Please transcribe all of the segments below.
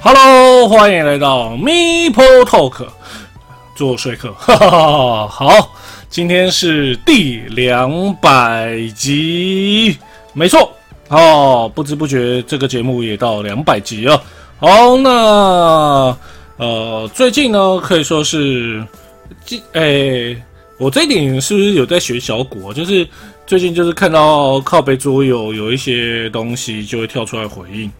Hello，欢迎来到 Meeple Talk 做说客，哈哈哈。好，今天是第两百集，没错。哦，不知不觉这个节目也到两百集了。好，那呃，最近呢可以说是，诶，我这一点是不是有在学小果？就是最近就是看到靠背桌游有一些东西就会跳出来回应。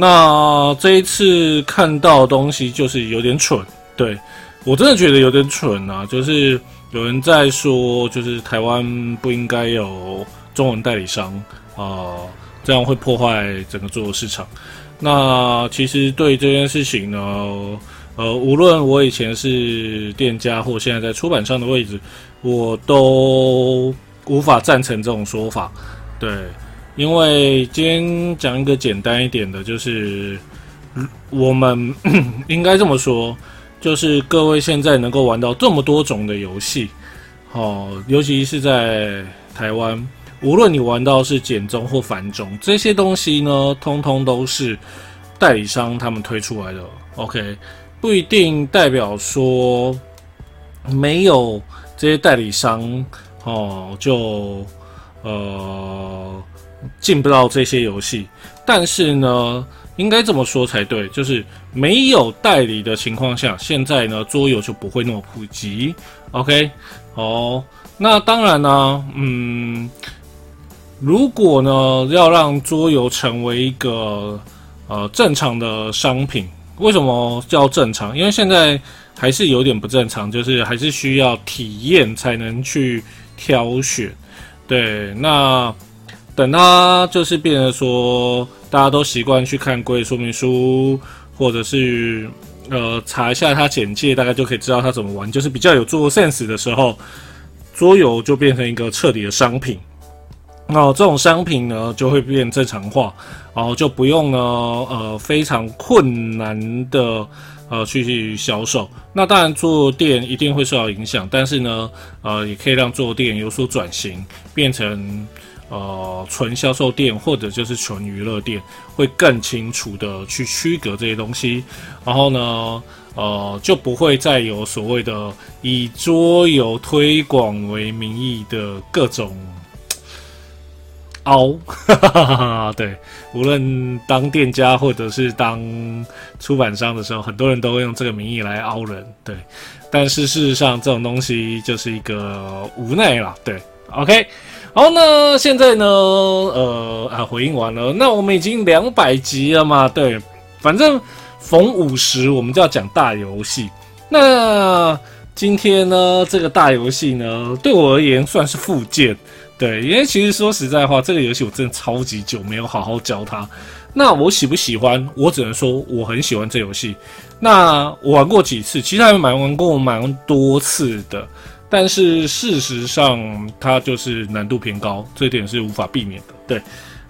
那这一次看到东西就是有点蠢，对我真的觉得有点蠢啊！就是有人在说，就是台湾不应该有中文代理商啊，这样会破坏整个桌游市场。那其实对这件事情呢，呃，无论我以前是店家或现在在出版商的位置，我都无法赞成这种说法，对。因为今天讲一个简单一点的，就是我们 应该这么说，就是各位现在能够玩到这么多种的游戏，哦，尤其是在台湾，无论你玩到是简中或繁中，这些东西呢，通通都是代理商他们推出来的。OK，不一定代表说没有这些代理商，哦，就呃。进不到这些游戏，但是呢，应该这么说才对，就是没有代理的情况下，现在呢桌游就不会那么普及。OK，哦，那当然呢，嗯，如果呢要让桌游成为一个呃正常的商品，为什么叫正常？因为现在还是有点不正常，就是还是需要体验才能去挑选。对，那。等它就是变成说，大家都习惯去看规说明书，或者是呃查一下它简介，大概就可以知道它怎么玩，就是比较有做 sense 的时候，桌游就变成一个彻底的商品。那这种商品呢，就会变正常化，然后就不用呢呃非常困难的呃去销售。那当然做店一定会受到影响，但是呢呃也可以让做店有所转型，变成。呃，纯销售店或者就是纯娱乐店，会更清楚的去区隔这些东西。然后呢，呃，就不会再有所谓的以桌游推广为名义的各种 凹。对，无论当店家或者是当出版商的时候，很多人都会用这个名义来凹人。对，但是事实上这种东西就是一个无奈了。对，OK。好，那现在呢？呃啊，回应完了。那我们已经两百集了嘛？对，反正逢五十我们就要讲大游戏。那今天呢，这个大游戏呢，对我而言算是附件。对，因为其实说实在话，这个游戏我真的超级久没有好好教它。那我喜不喜欢？我只能说我很喜欢这游戏。那我玩过几次，其实还蛮玩过蛮多次的。但是事实上，它就是难度偏高，这点是无法避免的。对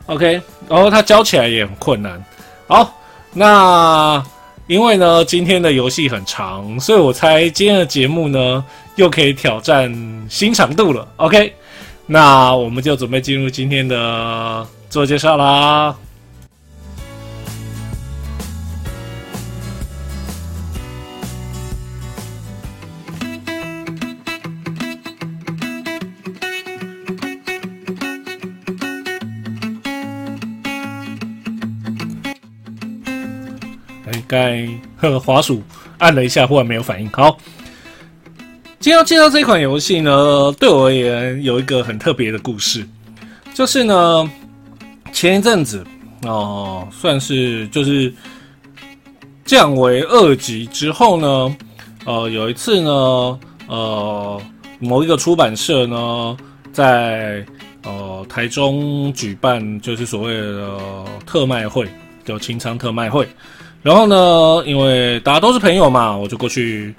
，OK，然后它教起来也很困难。好，那因为呢，今天的游戏很长，所以我猜今天的节目呢，又可以挑战新长度了。OK，那我们就准备进入今天的自我介绍啦。该滑鼠按了一下，忽然没有反应。好，今天要介绍这款游戏呢，对我而言有一个很特别的故事，就是呢，前一阵子哦，算是就是降为二级之后呢，呃，有一次呢，呃，某一个出版社呢，在呃台中举办就是所谓的特卖会，叫清仓特卖会。然后呢，因为大家都是朋友嘛，我就过去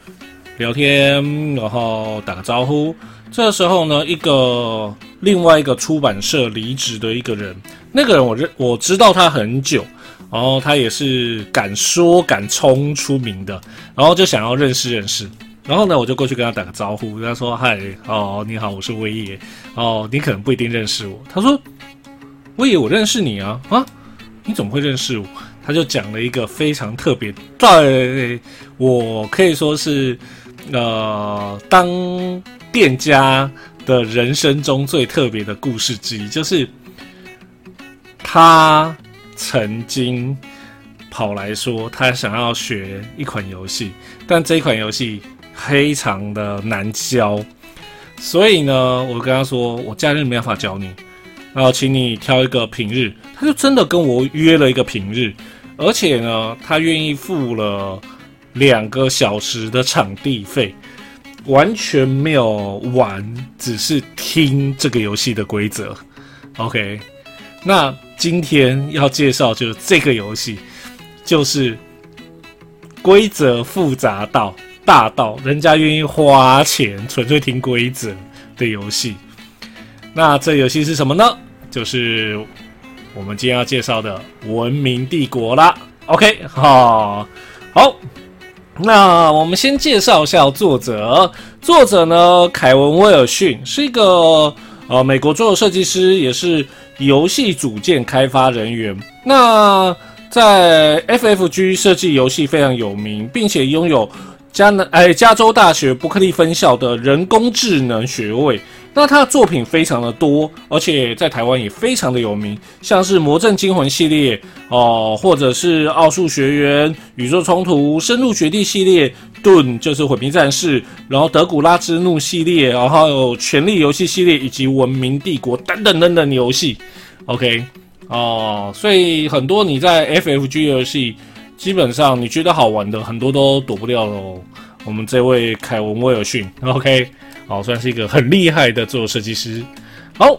聊天，然后打个招呼。这时候呢，一个另外一个出版社离职的一个人，那个人我认我知道他很久，然后他也是敢说敢冲出名的，然后就想要认识认识。然后呢，我就过去跟他打个招呼，跟他说：“嗨，哦，你好，我是威爷。哦，你可能不一定认识我。”他说：“威爷，我认识你啊，啊。”你怎么会认识我？”他就讲了一个非常特别，在我可以说是呃当店家的人生中最特别的故事之一，就是他曾经跑来说他想要学一款游戏，但这一款游戏非常的难教，所以呢，我跟他说我假日没办法教你，然后请你挑一个平日，他就真的跟我约了一个平日。而且呢，他愿意付了两个小时的场地费，完全没有玩，只是听这个游戏的规则。OK，那今天要介绍就是这个游戏，就是规则复杂到大到人家愿意花钱纯粹听规则的游戏。那这游戏是什么呢？就是。我们今天要介绍的《文明帝国》啦，OK，好，好，那我们先介绍一下作者。作者呢，凯文·威尔逊是一个呃美国桌游设计师，也是游戏组件开发人员。那在 FFG 设计游戏非常有名，并且拥有加南哎加州大学伯克利分校的人工智能学位。那他的作品非常的多，而且在台湾也非常的有名，像是《魔阵惊魂》系列哦，或者是《奥数学员》《宇宙冲突》《深入绝地》系列，《盾》就是《毁灭战士》，然后《德古拉之怒》系列，然后有《权力游戏》系列，以及《文明帝国》等等等等游戏。OK，哦，所以很多你在 FFG 游戏，基本上你觉得好玩的，很多都躲不掉喽。我们这位凯文威尔逊，OK。好，算是一个很厉害的做设计师。好，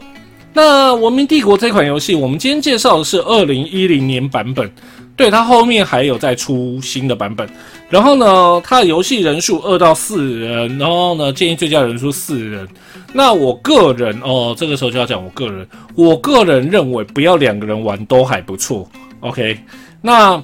那《文明帝国》这款游戏，我们今天介绍的是二零一零年版本。对，它后面还有再出新的版本。然后呢，它的游戏人数二到四人，然后呢，建议最佳人数四人。那我个人哦，这个时候就要讲我个人，我个人认为不要两个人玩都还不错。OK，那。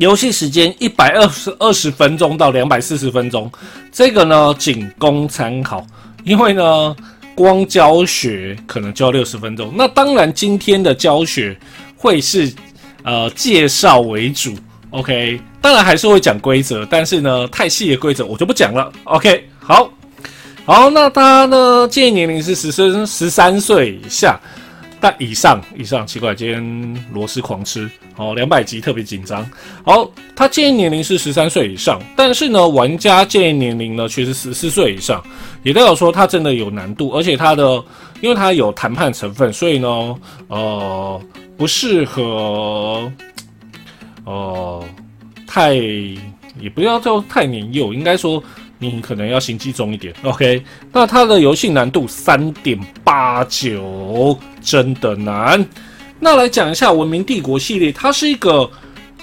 游戏时间一百二十二十分钟到两百四十分钟，这个呢仅供参考，因为呢光教学可能就要六十分钟。那当然今天的教学会是呃介绍为主，OK，当然还是会讲规则，但是呢太细的规则我就不讲了，OK，好，好，那他呢建议年龄是十三十三岁以下。但以上以上奇怪，今天螺丝狂吃，好两百级特别紧张。好，他建议年龄是十三岁以上，但是呢，玩家建议年龄呢却是十四岁以上，也代表说它真的有难度，而且它的因为它有谈判成分，所以呢，呃，不适合，呃，太也不要叫太年幼，应该说。你可能要心机重一点，OK？那它的游戏难度三点八九，真的难。那来讲一下《文明帝国》系列，它是一个，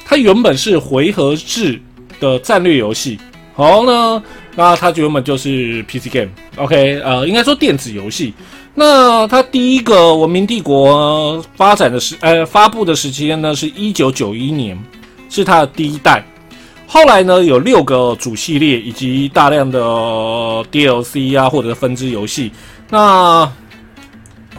它原本是回合制的战略游戏。好呢，那它原本就是 PC game，OK？呃，应该说电子游戏。那它第一个《文明帝国》发展的时，呃，发布的时间呢，是一九九一年，是它的第一代。后来呢，有六个主系列以及大量的 DLC 啊，或者分支游戏。那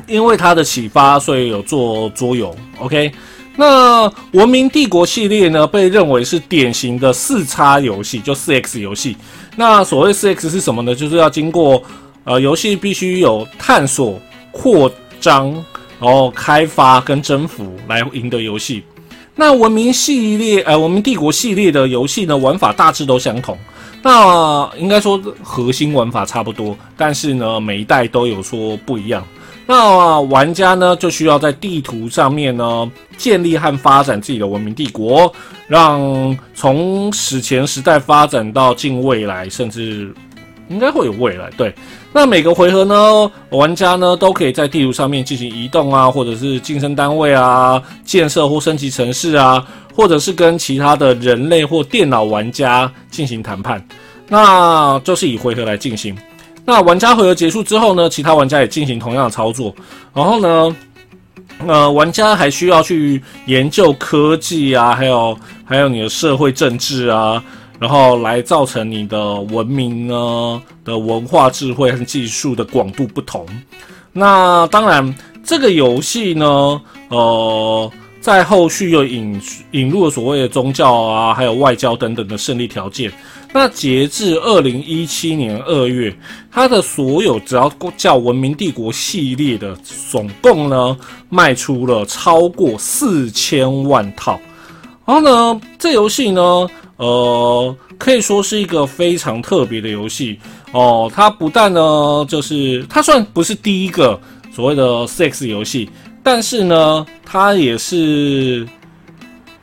因为它的启发，所以有做桌游。OK，那文明帝国系列呢，被认为是典型的四叉游戏，就四 X 游戏。那所谓四 X 是什么呢？就是要经过呃，游戏必须有探索、扩张，然后开发跟征服来赢得游戏。那文明系列，呃，文明帝国系列的游戏呢，玩法大致都相同。那应该说核心玩法差不多，但是呢，每一代都有说不一样。那玩家呢，就需要在地图上面呢，建立和发展自己的文明帝国，让从史前时代发展到近未来，甚至应该会有未来。对。那每个回合呢，玩家呢都可以在地图上面进行移动啊，或者是晋升单位啊，建设或升级城市啊，或者是跟其他的人类或电脑玩家进行谈判。那就是以回合来进行。那玩家回合结束之后呢，其他玩家也进行同样的操作。然后呢，呃，玩家还需要去研究科技啊，还有还有你的社会政治啊。然后来造成你的文明呢的文化、智慧和技术的广度不同。那当然，这个游戏呢，呃，在后续又引引入了所谓的宗教啊，还有外交等等的胜利条件。那截至二零一七年二月，它的所有只要叫《文明帝国》系列的，总共呢卖出了超过四千万套。然后呢，这游戏呢，呃，可以说是一个非常特别的游戏哦。它不但呢，就是它算不是第一个所谓的 sex 游戏。但是呢，它也是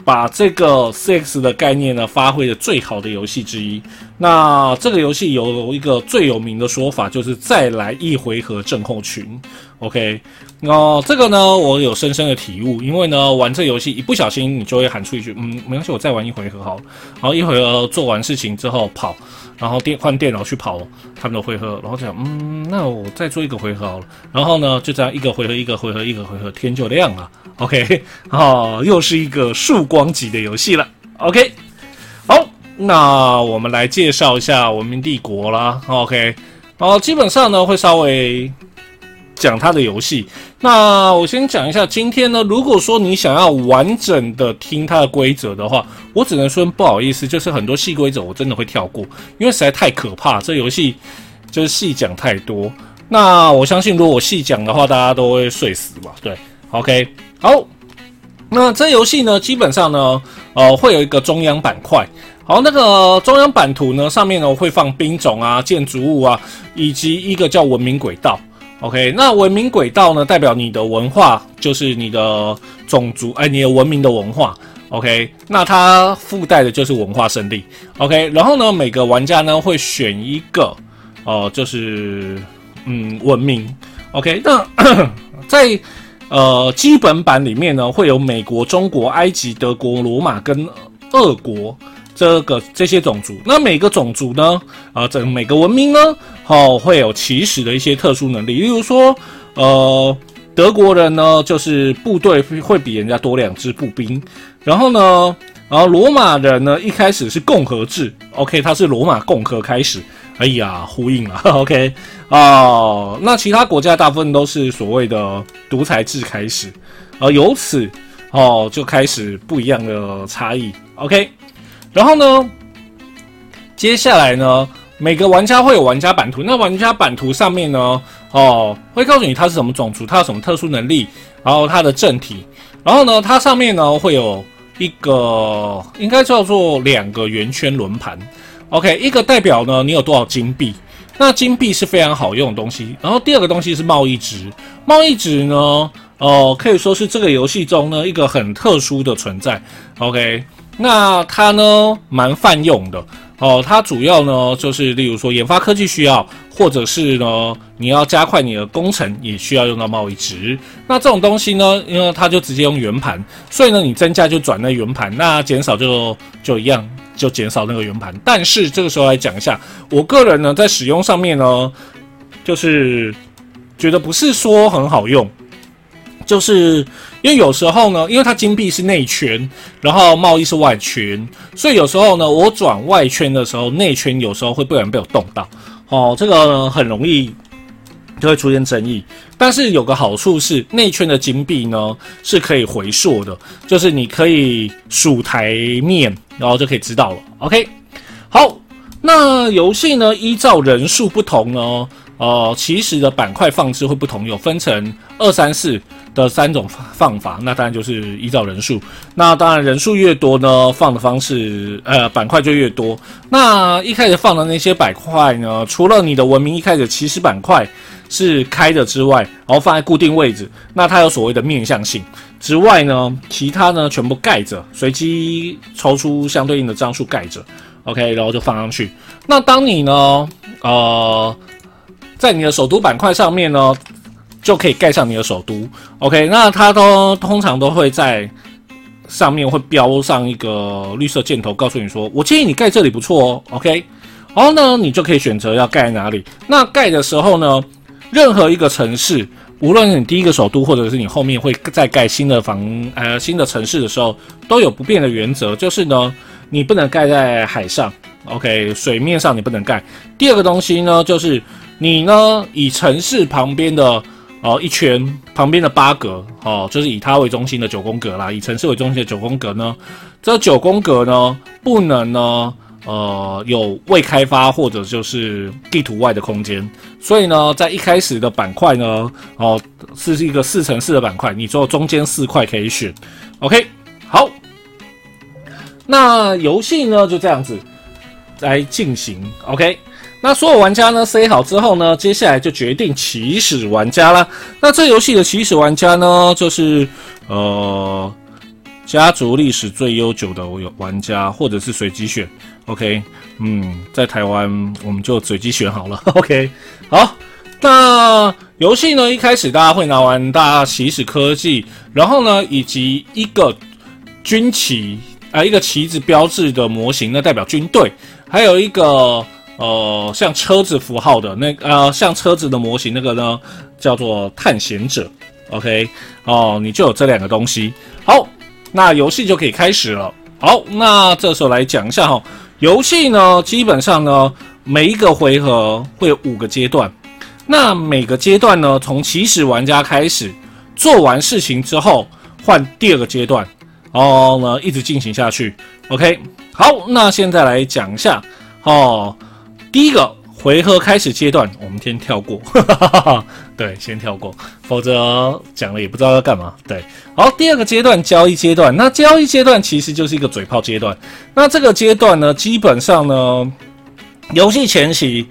把这个 sex 的概念呢发挥的最好的游戏之一。那这个游戏有一个最有名的说法，就是再来一回合症候群。OK，那这个呢，我有深深的体悟，因为呢，玩这游戏一不小心，你就会喊出一句：“嗯，没关系，我再玩一回合好了。”然后一回合做完事情之后跑。然后电换电脑去跑他们的回合，然后讲，嗯，那我再做一个回合好了。然后呢，就这样一个回合一个回合一个回合，天就亮了。OK，哦，又是一个曙光级的游戏了。OK，好，那我们来介绍一下《文明帝国》啦。OK，哦，基本上呢会稍微。讲它的游戏，那我先讲一下。今天呢，如果说你想要完整的听它的规则的话，我只能说不好意思，就是很多细规则我真的会跳过，因为实在太可怕。这游戏就是细讲太多。那我相信，如果我细讲的话，大家都会睡死吧？对，OK，好。那这游戏呢，基本上呢，呃，会有一个中央板块。好，那个中央版图呢，上面呢会放兵种啊、建筑物啊，以及一个叫文明轨道。OK，那文明轨道呢，代表你的文化，就是你的种族，哎，你的文明的文化。OK，那它附带的就是文化胜利。OK，然后呢，每个玩家呢会选一个，哦，就是嗯文明。OK，那 在呃基本版里面呢，会有美国、中国、埃及、德国、罗马跟俄国。这个这些种族，那每个种族呢？啊，这每个文明呢，哦，会有起始的一些特殊能力。例如说，呃，德国人呢，就是部队会比人家多两支步兵。然后呢，然后罗马人呢，一开始是共和制，OK，他是罗马共和开始。哎呀，呼应了，OK，哦，那其他国家大部分都是所谓的独裁制开始，而由此哦，就开始不一样的差异，OK。然后呢，接下来呢，每个玩家会有玩家版图。那玩家版图上面呢，哦，会告诉你他是什么种族，他有什么特殊能力，然后他的正体。然后呢，它上面呢会有一个，应该叫做两个圆圈轮盘。OK，一个代表呢你有多少金币。那金币是非常好用的东西。然后第二个东西是贸易值。贸易值呢，哦，可以说是这个游戏中呢一个很特殊的存在。OK。那它呢，蛮泛用的哦。它主要呢，就是例如说研发科技需要，或者是呢，你要加快你的工程，也需要用到贸易值。那这种东西呢，因为它就直接用圆盘，所以呢，你增加就转那圆盘，那减少就就一样，就减少那个圆盘。但是这个时候来讲一下，我个人呢，在使用上面呢，就是觉得不是说很好用。就是因为有时候呢，因为它金币是内圈，然后贸易是外圈，所以有时候呢，我转外圈的时候，内圈有时候会不然被我动到，哦，这个很容易就会出现争议。但是有个好处是，内圈的金币呢是可以回溯的，就是你可以数台面，然后就可以知道了。OK，好，那游戏呢依照人数不同呢。呃，其实的板块放置会不同，有分成二三四的三种放法。那当然就是依照人数。那当然人数越多呢，放的方式呃板块就越多。那一开始放的那些板块呢，除了你的文明一开始其实板块是开的之外，然后放在固定位置，那它有所谓的面向性之外呢，其他呢全部盖着，随机抽出相对应的张数盖着。OK，然后就放上去。那当你呢，呃。在你的首都板块上面呢，就可以盖上你的首都。OK，那它都通常都会在上面会标上一个绿色箭头，告诉你说：“我建议你盖这里不错哦。”OK，然后呢，你就可以选择要盖哪里。那盖的时候呢，任何一个城市，无论你第一个首都，或者是你后面会再盖新的房呃新的城市的时候，都有不变的原则，就是呢，你不能盖在海上。OK，水面上你不能盖。第二个东西呢，就是。你呢？以城市旁边的哦一圈旁边的八格哦，就是以它为中心的九宫格啦，以城市为中心的九宫格呢，这九宫格呢不能呢呃有未开发或者就是地图外的空间，所以呢在一开始的板块呢哦是一个四乘四的板块，你只有中间四块可以选。OK，好，那游戏呢就这样子来进行。OK。那所有玩家呢塞好之后呢，接下来就决定起始玩家啦。那这游戏的起始玩家呢，就是呃家族历史最悠久的玩家，或者是随机选。OK，嗯，在台湾我们就随机选好了。OK，好，那游戏呢一开始大家会拿完大家起始科技，然后呢以及一个军旗啊一个旗子标志的模型，那代表军队，还有一个。呃，像车子符号的那呃，像车子的模型那个呢，叫做探险者。OK，哦，你就有这两个东西。好，那游戏就可以开始了。好，那这时候来讲一下哈，游戏呢，基本上呢，每一个回合会有五个阶段。那每个阶段呢，从起始玩家开始做完事情之后，换第二个阶段，然后呢，一直进行下去。OK，好，那现在来讲一下哦。第一个回合开始阶段，我们先跳过，对，先跳过，否则讲了也不知道要干嘛。对，好，第二个阶段交易阶段，那交易阶段其实就是一个嘴炮阶段。那这个阶段呢，基本上呢，游戏前期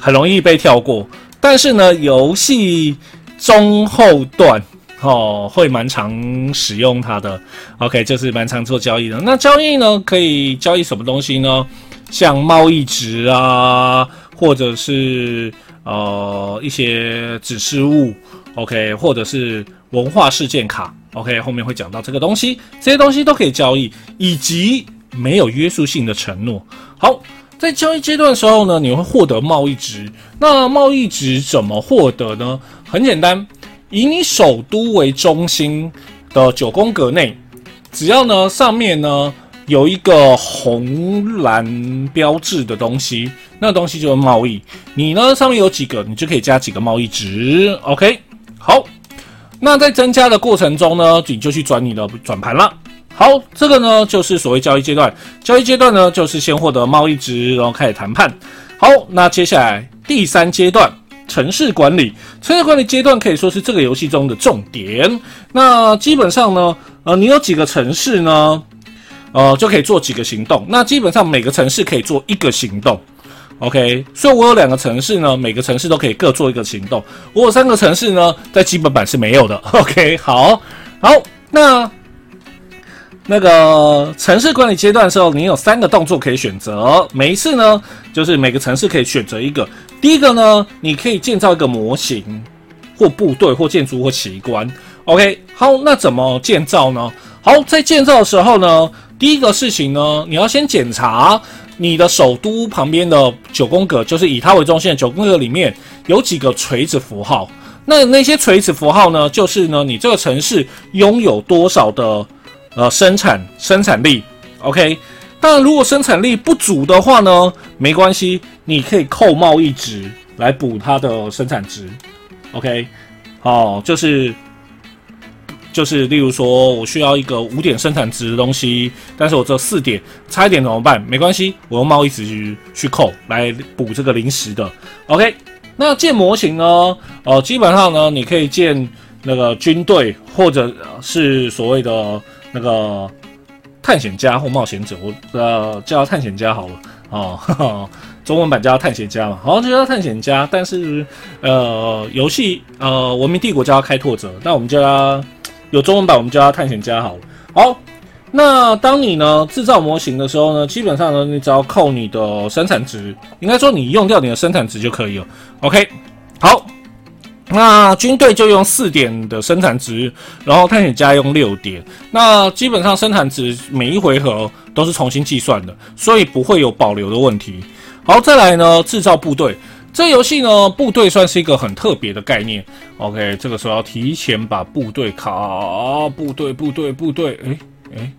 很容易被跳过，但是呢，游戏中后段哦会蛮常使用它的。OK，就是蛮常做交易的。那交易呢，可以交易什么东西呢？像贸易值啊，或者是呃一些指示物，OK，或者是文化事件卡，OK，后面会讲到这个东西，这些东西都可以交易，以及没有约束性的承诺。好，在交易阶段的时候呢，你会获得贸易值。那贸易值怎么获得呢？很简单，以你首都为中心的九宫格内，只要呢上面呢。有一个红蓝标志的东西，那东西就是贸易。你呢上面有几个，你就可以加几个贸易值。OK，好。那在增加的过程中呢，你就去转你的转盘了。好，这个呢就是所谓交易阶段。交易阶段呢就是先获得贸易值，然后开始谈判。好，那接下来第三阶段城市管理。城市管理阶段可以说是这个游戏中的重点。那基本上呢，呃，你有几个城市呢？呃，就可以做几个行动。那基本上每个城市可以做一个行动，OK。所以我有两个城市呢，每个城市都可以各做一个行动。我有三个城市呢，在基本版是没有的。OK，好，好，那那个城市管理阶段的时候，你有三个动作可以选择。每一次呢，就是每个城市可以选择一个。第一个呢，你可以建造一个模型或部队或建筑或奇观。OK，好，那怎么建造呢？好，在建造的时候呢。第一个事情呢，你要先检查你的首都旁边的九宫格，就是以它为中心的九宫格里面有几个锤子符号。那那些锤子符号呢，就是呢你这个城市拥有多少的呃生产生产力。OK，当然如果生产力不足的话呢，没关系，你可以扣贸易值来补它的生产值。OK，好，就是。就是，例如说，我需要一个五点生产值的东西，但是我只有四点，差一点怎么办？没关系，我用贸易值去扣来补这个临时的。OK，那建模型呢？呃，基本上呢，你可以建那个军队，或者是所谓的那个探险家或冒险者，我呃叫探险家好了哦，中文版叫探险家嘛，好像就叫探险家，但是呃，游戏呃文明帝国叫开拓者，那我们叫他。有中文版，我们叫它探险家好了。好，那当你呢制造模型的时候呢，基本上呢，你只要扣你的生产值，应该说你用掉你的生产值就可以了。OK，好，那军队就用四点的生产值，然后探险家用六点。那基本上生产值每一回合都是重新计算的，所以不会有保留的问题。好，再来呢制造部队。这游戏呢，部队算是一个很特别的概念。OK，这个时候要提前把部队卡，部队，部队，部队。哎哎，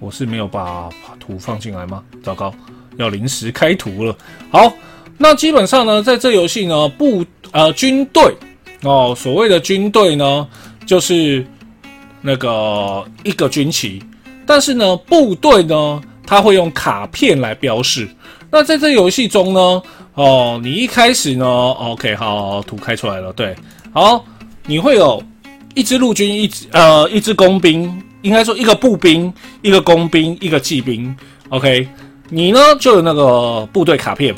我是没有把图放进来吗？糟糕，要临时开图了。好，那基本上呢，在这游戏呢，部呃军队哦，所谓的军队呢，就是那个一个军旗，但是呢，部队呢，它会用卡片来标示。那在这游戏中呢，哦，你一开始呢，OK，好，图开出来了，对，好，你会有一支陆军，一支呃，一支工兵，应该说一个步兵，一个工兵，一个骑兵，OK，你呢就有那个部队卡片。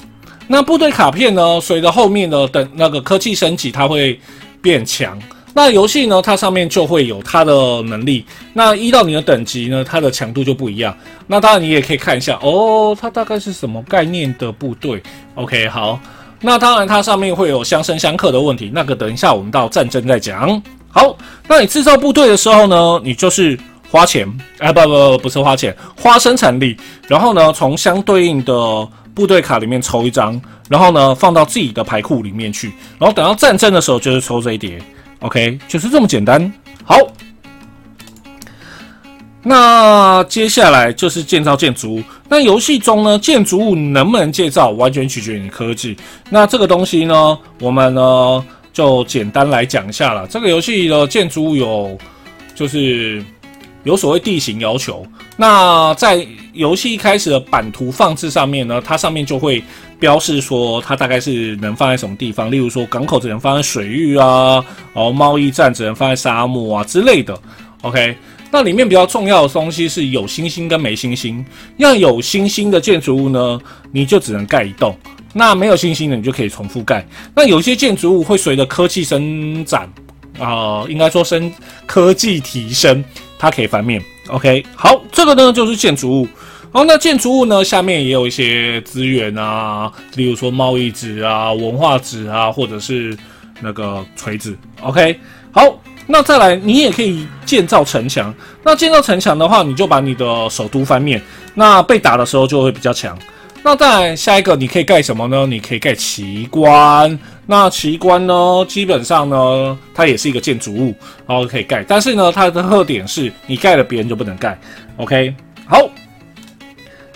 那部队卡片呢？随着后面的等那个科技升级，它会变强。那游戏呢？它上面就会有它的能力。那依到你的等级呢，它的强度就不一样。那当然你也可以看一下哦，它大概是什么概念的部队？OK，好。那当然它上面会有相生相克的问题，那个等一下我们到战争再讲。好，那你制造部队的时候呢，你就是花钱，哎，不不不是花钱，花生产力，然后呢，从相对应的。部队卡里面抽一张，然后呢放到自己的牌库里面去，然后等到战争的时候就是抽这一叠，OK，就是这么简单。好，那接下来就是建造建筑物。那游戏中呢，建筑物能不能建造，完全取决于你科技。那这个东西呢，我们呢就简单来讲一下了。这个游戏的建筑物有，就是。有所谓地形要求，那在游戏一开始的版图放置上面呢，它上面就会标示说它大概是能放在什么地方，例如说港口只能放在水域啊，哦，贸易站只能放在沙漠啊之类的。OK，那里面比较重要的东西是有星星跟没星星。要有星星的建筑物呢，你就只能盖一栋；那没有星星的，你就可以重复盖。那有些建筑物会随着科技伸展啊，应该说升科技提升。它可以翻面，OK，好，这个呢就是建筑物，好，那建筑物呢下面也有一些资源啊，例如说贸易值啊、文化值啊，或者是那个锤子，OK，好，那再来你也可以建造城墙，那建造城墙的话，你就把你的首都翻面，那被打的时候就会比较强。那再下一个，你可以盖什么呢？你可以盖奇观。那奇观呢，基本上呢，它也是一个建筑物，然后可以盖。但是呢，它的特点是你盖了，别人就不能盖。OK，好。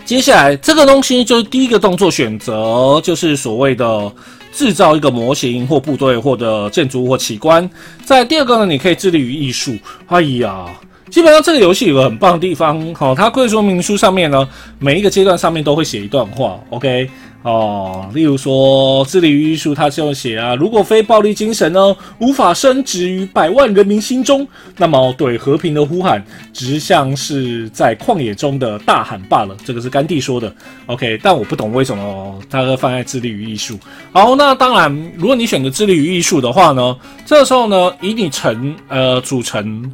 接下来这个东西就是第一个动作选择，就是所谓的制造一个模型或部队或者建筑物或奇观。在第二个呢，你可以致力于艺术。哎呀。基本上这个游戏有个很棒的地方，好，它规则说明书上面呢，每一个阶段上面都会写一段话，OK，哦，例如说致力于艺术，它就写啊，如果非暴力精神呢，无法升值于百万人民心中，那么对和平的呼喊，只像是在旷野中的大喊罢了。这个是甘地说的，OK，但我不懂为什么他会放在致力于艺术。好，那当然，如果你选择致力于艺术的话呢，这个时候呢，以你成呃组成。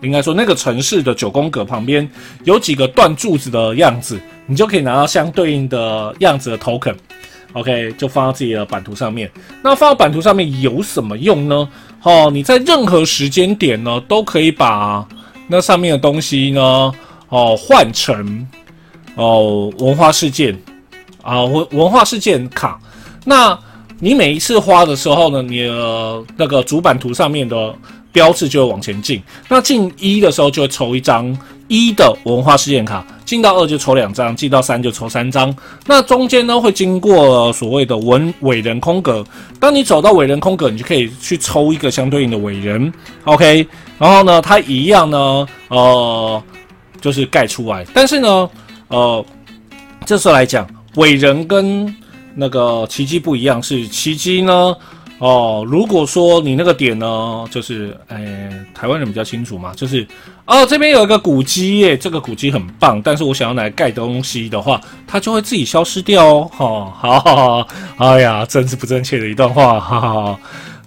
应该说，那个城市的九宫格旁边有几个断柱子的样子，你就可以拿到相对应的样子的 token，OK，就放到自己的版图上面。那放到版图上面有什么用呢？哦，你在任何时间点呢，都可以把那上面的东西呢，哦，换成哦文化事件啊文文化事件卡。那你每一次花的时候呢，你的那个主版图上面的。标志就会往前进，那进一的时候就会抽一张一的文化事件卡，进到二就抽两张，进到三就抽三张。那中间呢会经过所谓的文伟人空格，当你走到伟人空格，你就可以去抽一个相对应的伟人，OK。然后呢，它一样呢，呃，就是盖出来。但是呢，呃，这时候来讲，伟人跟那个奇迹不一样，是奇迹呢。哦，如果说你那个点呢，就是，哎，台湾人比较清楚嘛，就是，哦，这边有一个古迹耶，这个古迹很棒，但是我想要来盖东西的话，它就会自己消失掉哦。哦，好好好，哎呀，真是不正确的一段话，哈哈。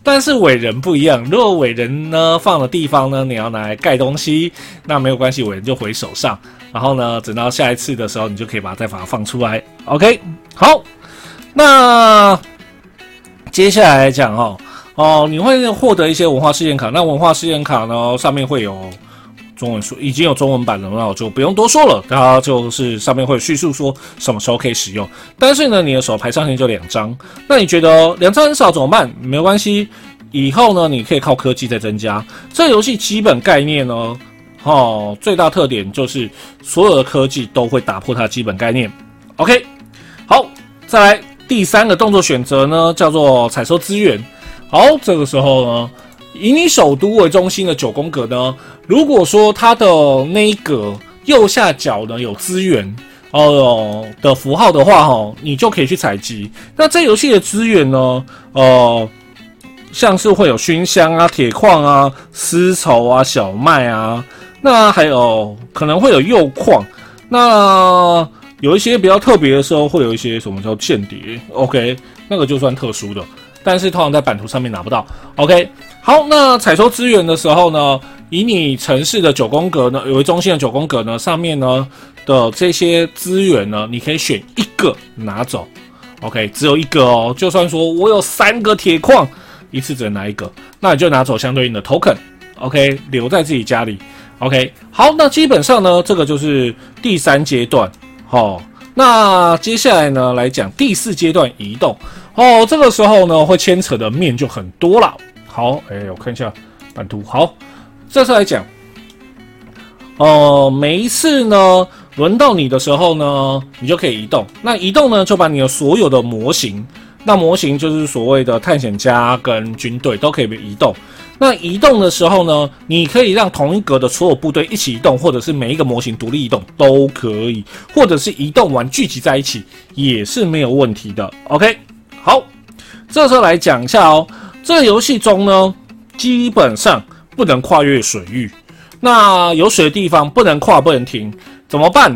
但是伟人不一样，如果伟人呢放的地方呢，你要拿来盖东西，那没有关系，伟人就回手上，然后呢，等到下一次的时候，你就可以把它再把它放出来。OK，好，那。接下来来讲哈哦，你会获得一些文化事件卡。那文化事件卡呢，上面会有中文书，已经有中文版了，那我就不用多说了。它就是上面会叙述说什么时候可以使用。但是呢，你的手牌上限就两张。那你觉得两张很少怎么办？没关系，以后呢，你可以靠科技再增加。这游戏基本概念呢，哦，最大特点就是所有的科技都会打破它的基本概念。OK，好，再来。第三个动作选择呢，叫做采收资源。好，这个时候呢，以你首都为中心的九宫格呢，如果说它的那一格右下角呢有资源哦的符号的话，哈，你就可以去采集。那这游戏的资源呢，呃，像是会有熏香啊、铁矿啊、丝绸啊、小麦啊，那还有可能会有铀矿。那有一些比较特别的时候，会有一些什么叫间谍？OK，那个就算特殊的，但是通常在版图上面拿不到。OK，好，那采收资源的时候呢，以你城市的九宫格呢，为中心的九宫格呢，上面呢的这些资源呢，你可以选一个拿走。OK，只有一个哦。就算说我有三个铁矿，一次只能拿一个，那你就拿走相对应的 token。OK，留在自己家里。OK，好，那基本上呢，这个就是第三阶段。好，那接下来呢，来讲第四阶段移动。哦，这个时候呢，会牵扯的面就很多了。好，哎，我看一下版图。好，这次来讲，哦，每一次呢，轮到你的时候呢，你就可以移动。那移动呢，就把你的所有的模型，那模型就是所谓的探险家跟军队都可以被移动。那移动的时候呢，你可以让同一格的所有部队一起移动，或者是每一个模型独立移动都可以，或者是移动完聚集在一起也是没有问题的。OK，好，这时候来讲一下哦，这个游戏中呢，基本上不能跨越水域，那有水的地方不能跨，不能停，怎么办？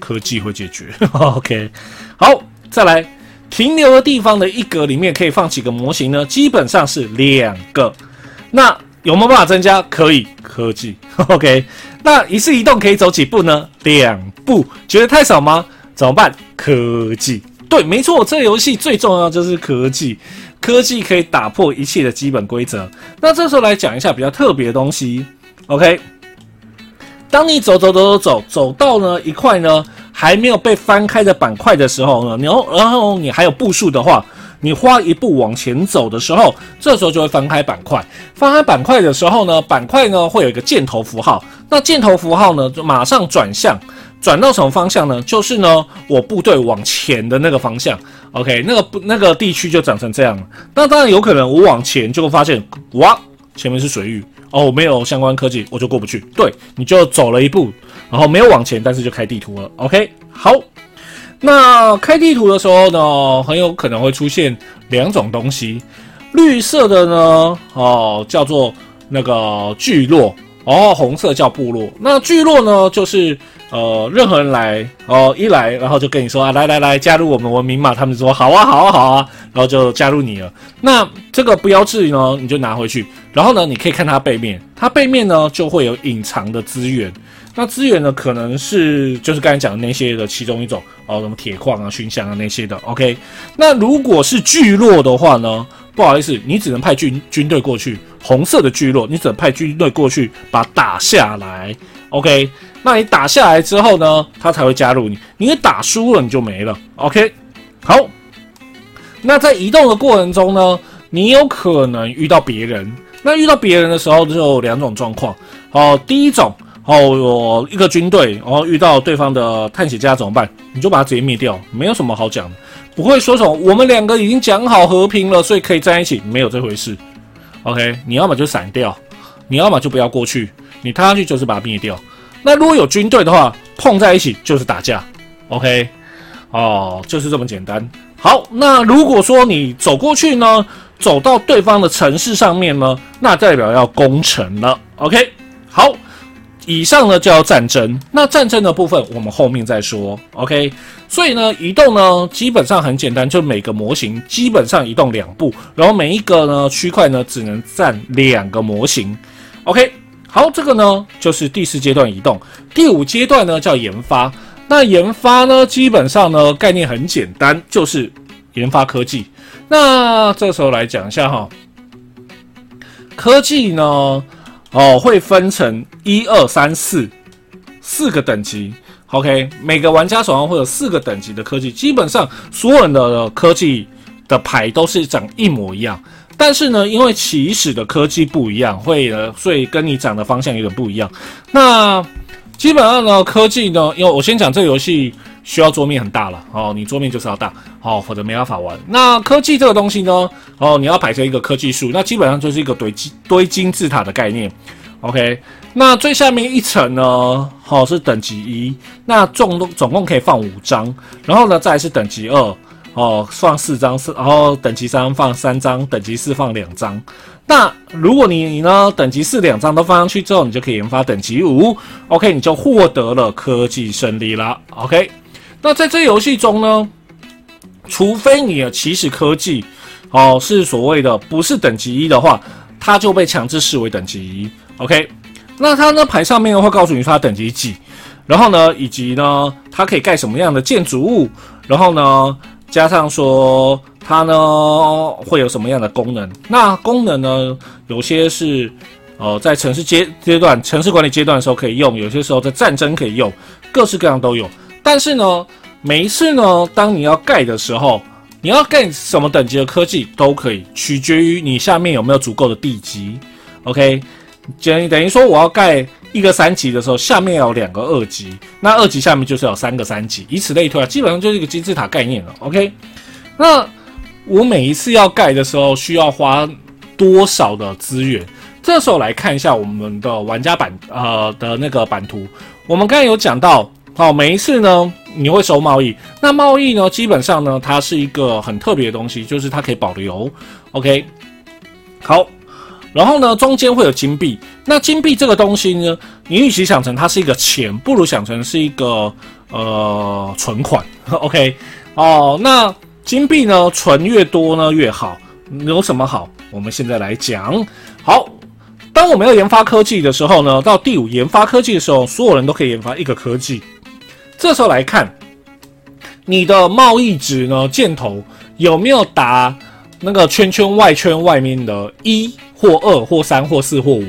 科技会解决。OK，好，再来，停留的地方的一格里面可以放几个模型呢？基本上是两个。那有没有办法增加？可以，科技。OK，那一次移动可以走几步呢？两步。觉得太少吗？怎么办？科技。对，没错，这个游戏最重要就是科技。科技可以打破一切的基本规则。那这时候来讲一下比较特别的东西。OK，当你走走走走走走到呢一块呢还没有被翻开的板块的时候呢，然后然后你还有步数的话。你花一步往前走的时候，这时候就会翻开板块。翻开板块的时候呢，板块呢会有一个箭头符号。那箭头符号呢，就马上转向，转到什么方向呢？就是呢，我部队往前的那个方向。OK，那个那个地区就长成这样了。那当然有可能我往前就会发现，哇，前面是水域哦，没有相关科技，我就过不去。对，你就走了一步，然后没有往前，但是就开地图了。OK，好。那开地图的时候呢，很有可能会出现两种东西，绿色的呢，哦，叫做那个聚落，哦，红色叫部落。那聚落呢，就是呃，任何人来，哦，一来，然后就跟你说啊，来来来，加入我们文明嘛。他们说好啊，好啊，好啊，然后就加入你了。那这个标志呢，你就拿回去，然后呢，你可以看它背面，它背面呢就会有隐藏的资源。那资源呢，可能是就是刚才讲的那些的其中一种哦，什么铁矿啊、熏香啊那些的。OK，那如果是聚落的话呢，不好意思，你只能派军军队过去。红色的聚落，你只能派军队过去把打下来。OK，那你打下来之后呢，他才会加入你。你打输了，你就没了。OK，好。那在移动的过程中呢，你有可能遇到别人。那遇到别人的时候，就有两种状况。哦，第一种。哦，我一个军队，然后遇到对方的探险家怎么办？你就把他直接灭掉，没有什么好讲的，不会说什么我们两个已经讲好和平了，所以可以在一起，没有这回事。OK，你要么就闪掉，你要么就不要过去，你踏上去就是把他灭掉。那如果有军队的话，碰在一起就是打架。OK，哦，就是这么简单。好，那如果说你走过去呢，走到对方的城市上面呢，那代表要攻城了。OK，好。以上呢叫战争，那战争的部分我们后面再说，OK。所以呢，移动呢基本上很简单，就每个模型基本上移动两步，然后每一个呢区块呢只能占两个模型，OK。好，这个呢就是第四阶段移动，第五阶段呢叫研发。那研发呢基本上呢概念很简单，就是研发科技。那这时候来讲一下哈，科技呢。哦，会分成一二三四四个等级，OK，每个玩家手上会有四个等级的科技，基本上所有人的科技的牌都是长一模一样，但是呢，因为起始的科技不一样，会呃，所以跟你长的方向有点不一样。那基本上呢，科技呢，因为我先讲这个游戏需要桌面很大了哦，你桌面就是要大哦，否则没办法玩。那科技这个东西呢，哦，你要排成一个科技树，那基本上就是一个堆金堆金字塔的概念。OK，那最下面一层呢，哦是等级一，那总总共可以放五张，然后呢再是等级二，哦放四张，四，然后等级三放三张，等级四放两张。那如果你呢等级四两张都放上去之后，你就可以研发等级五，OK，你就获得了科技胜利啦，OK。那在这游戏中呢，除非你的起始科技哦是所谓的不是等级一的话，它就被强制视为等级一，OK。那它呢牌上面会告诉你它等级几，然后呢以及呢它可以盖什么样的建筑物，然后呢加上说。它呢会有什么样的功能？那功能呢，有些是呃在城市阶阶段、城市管理阶段的时候可以用，有些时候在战争可以用，各式各样都有。但是呢，每一次呢，当你要盖的时候，你要盖什么等级的科技都可以，取决于你下面有没有足够的地基。OK，等等于说我要盖一个三级的时候，下面有两个二级，那二级下面就是有三个三级，以此类推啊，基本上就是一个金字塔概念了。OK，那。我每一次要盖的时候，需要花多少的资源？这时候来看一下我们的玩家版呃的那个版图。我们刚才有讲到，好，每一次呢你会收贸易，那贸易呢基本上呢它是一个很特别的东西，就是它可以保留。OK，好，然后呢中间会有金币，那金币这个东西呢，你与其想成它是一个钱，不如想成是一个呃存款。OK，哦，那。金币呢，存越多呢越好。有什么好？我们现在来讲。好，当我们要研发科技的时候呢，到第五研发科技的时候，所有人都可以研发一个科技。这时候来看，你的贸易值呢，箭头有没有达那个圈圈外圈外面的一或二或三或四或五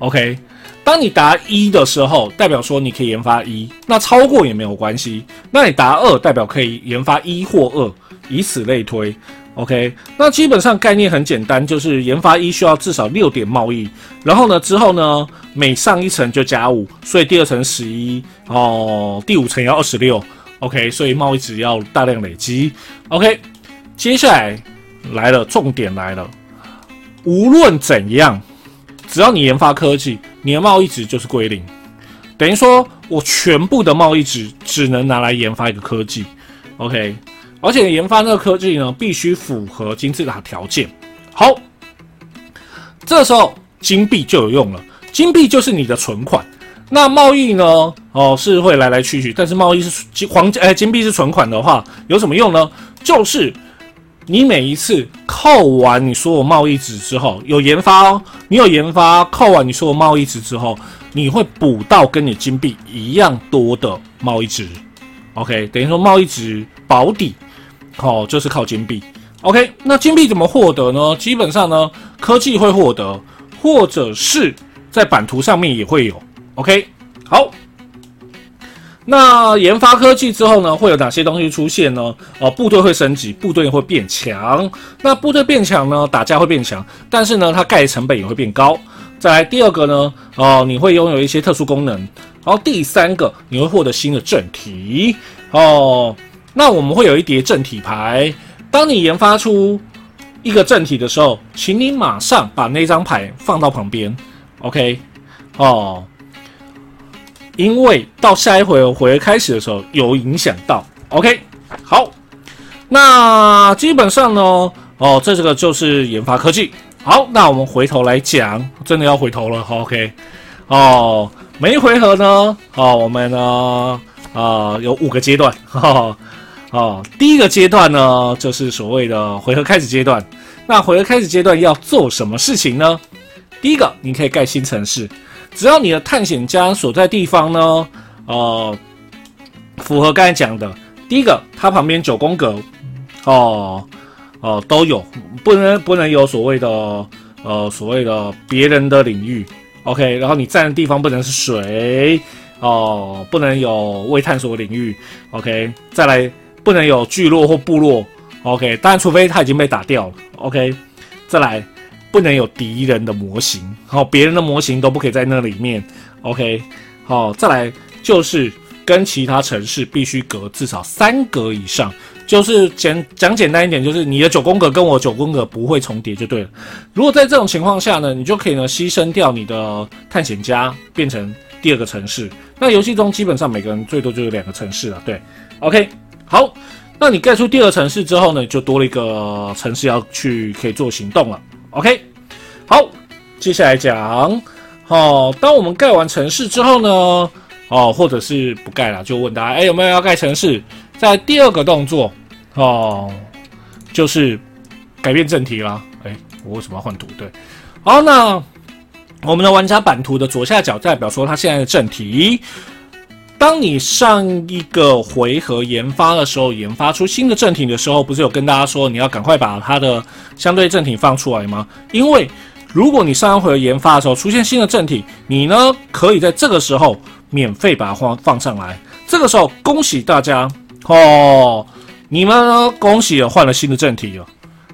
？OK，当你答一的时候，代表说你可以研发一，那超过也没有关系。那你答二，代表可以研发一或二。以此类推，OK，那基本上概念很简单，就是研发一需要至少六点贸易，然后呢之后呢每上一层就加五，所以第二层十一哦，第五层要二十六，OK，所以贸易值要大量累积，OK，接下来来了重点来了，无论怎样，只要你研发科技，你的贸易值就是归零，等于说我全部的贸易值只能拿来研发一个科技，OK。而且研发那个科技呢，必须符合金字塔条件。好，这时候金币就有用了。金币就是你的存款。那贸易呢？哦，是会来来去去。但是贸易是金黄金，哎，金币是存款的话，有什么用呢？就是你每一次扣完你所有贸易值之后，有研发哦，你有研发扣完你所有贸易值之后，你会补到跟你金币一样多的贸易值。OK，等于说贸易值保底。好，就是靠金币。OK，那金币怎么获得呢？基本上呢，科技会获得，或者是在版图上面也会有。OK，好。那研发科技之后呢，会有哪些东西出现呢？哦，部队会升级，部队会变强。那部队变强呢，打架会变强，但是呢，它盖成本也会变高。再来第二个呢，哦，你会拥有一些特殊功能。然后第三个，你会获得新的正题。哦。那我们会有一叠正体牌，当你研发出一个正体的时候，请你马上把那张牌放到旁边，OK？哦，因为到下一回合回合开始的时候有影响到，OK？好，那基本上呢，哦，这这个就是研发科技。好，那我们回头来讲，真的要回头了，OK？哦，每一回合呢，哦，我们呢，啊，有五个阶段，哈哈。哦，第一个阶段呢，就是所谓的回合开始阶段。那回合开始阶段要做什么事情呢？第一个，你可以盖新城市，只要你的探险家所在地方呢，呃，符合刚才讲的，第一个，它旁边九宫格，哦，哦，都有，不能不能有所谓的，呃，所谓的别人的领域，OK，然后你站的地方不能是水，哦，不能有未探索领域，OK，再来。不能有聚落或部落，OK，当然除非他已经被打掉了，OK。再来，不能有敌人的模型，好，别人的模型都不可以在那里面，OK。好，再来就是跟其他城市必须隔至少三格以上。就是简讲简单一点，就是你的九宫格跟我九宫格不会重叠就对了。如果在这种情况下呢，你就可以呢牺牲掉你的探险家，变成第二个城市。那游戏中基本上每个人最多就有两个城市了。对，OK，好，那你盖出第二城市之后呢，就多了一个城市要去可以做行动了。OK，好，接下来讲，好，当我们盖完城市之后呢，哦，或者是不盖了，就问大家，哎，有没有要盖城市？在第二个动作，哦，就是改变正题啦。哎，我为什么要换图？对，好，那我们的玩家版图的左下角代表说他现在的正题。当你上一个回合研发的时候，研发出新的正体的时候，不是有跟大家说你要赶快把它的相对正体放出来吗？因为如果你上一回合研发的时候出现新的正体，你呢可以在这个时候免费把它放放上来。这个时候恭喜大家。哦，你们呢？恭喜了，换了新的正体了。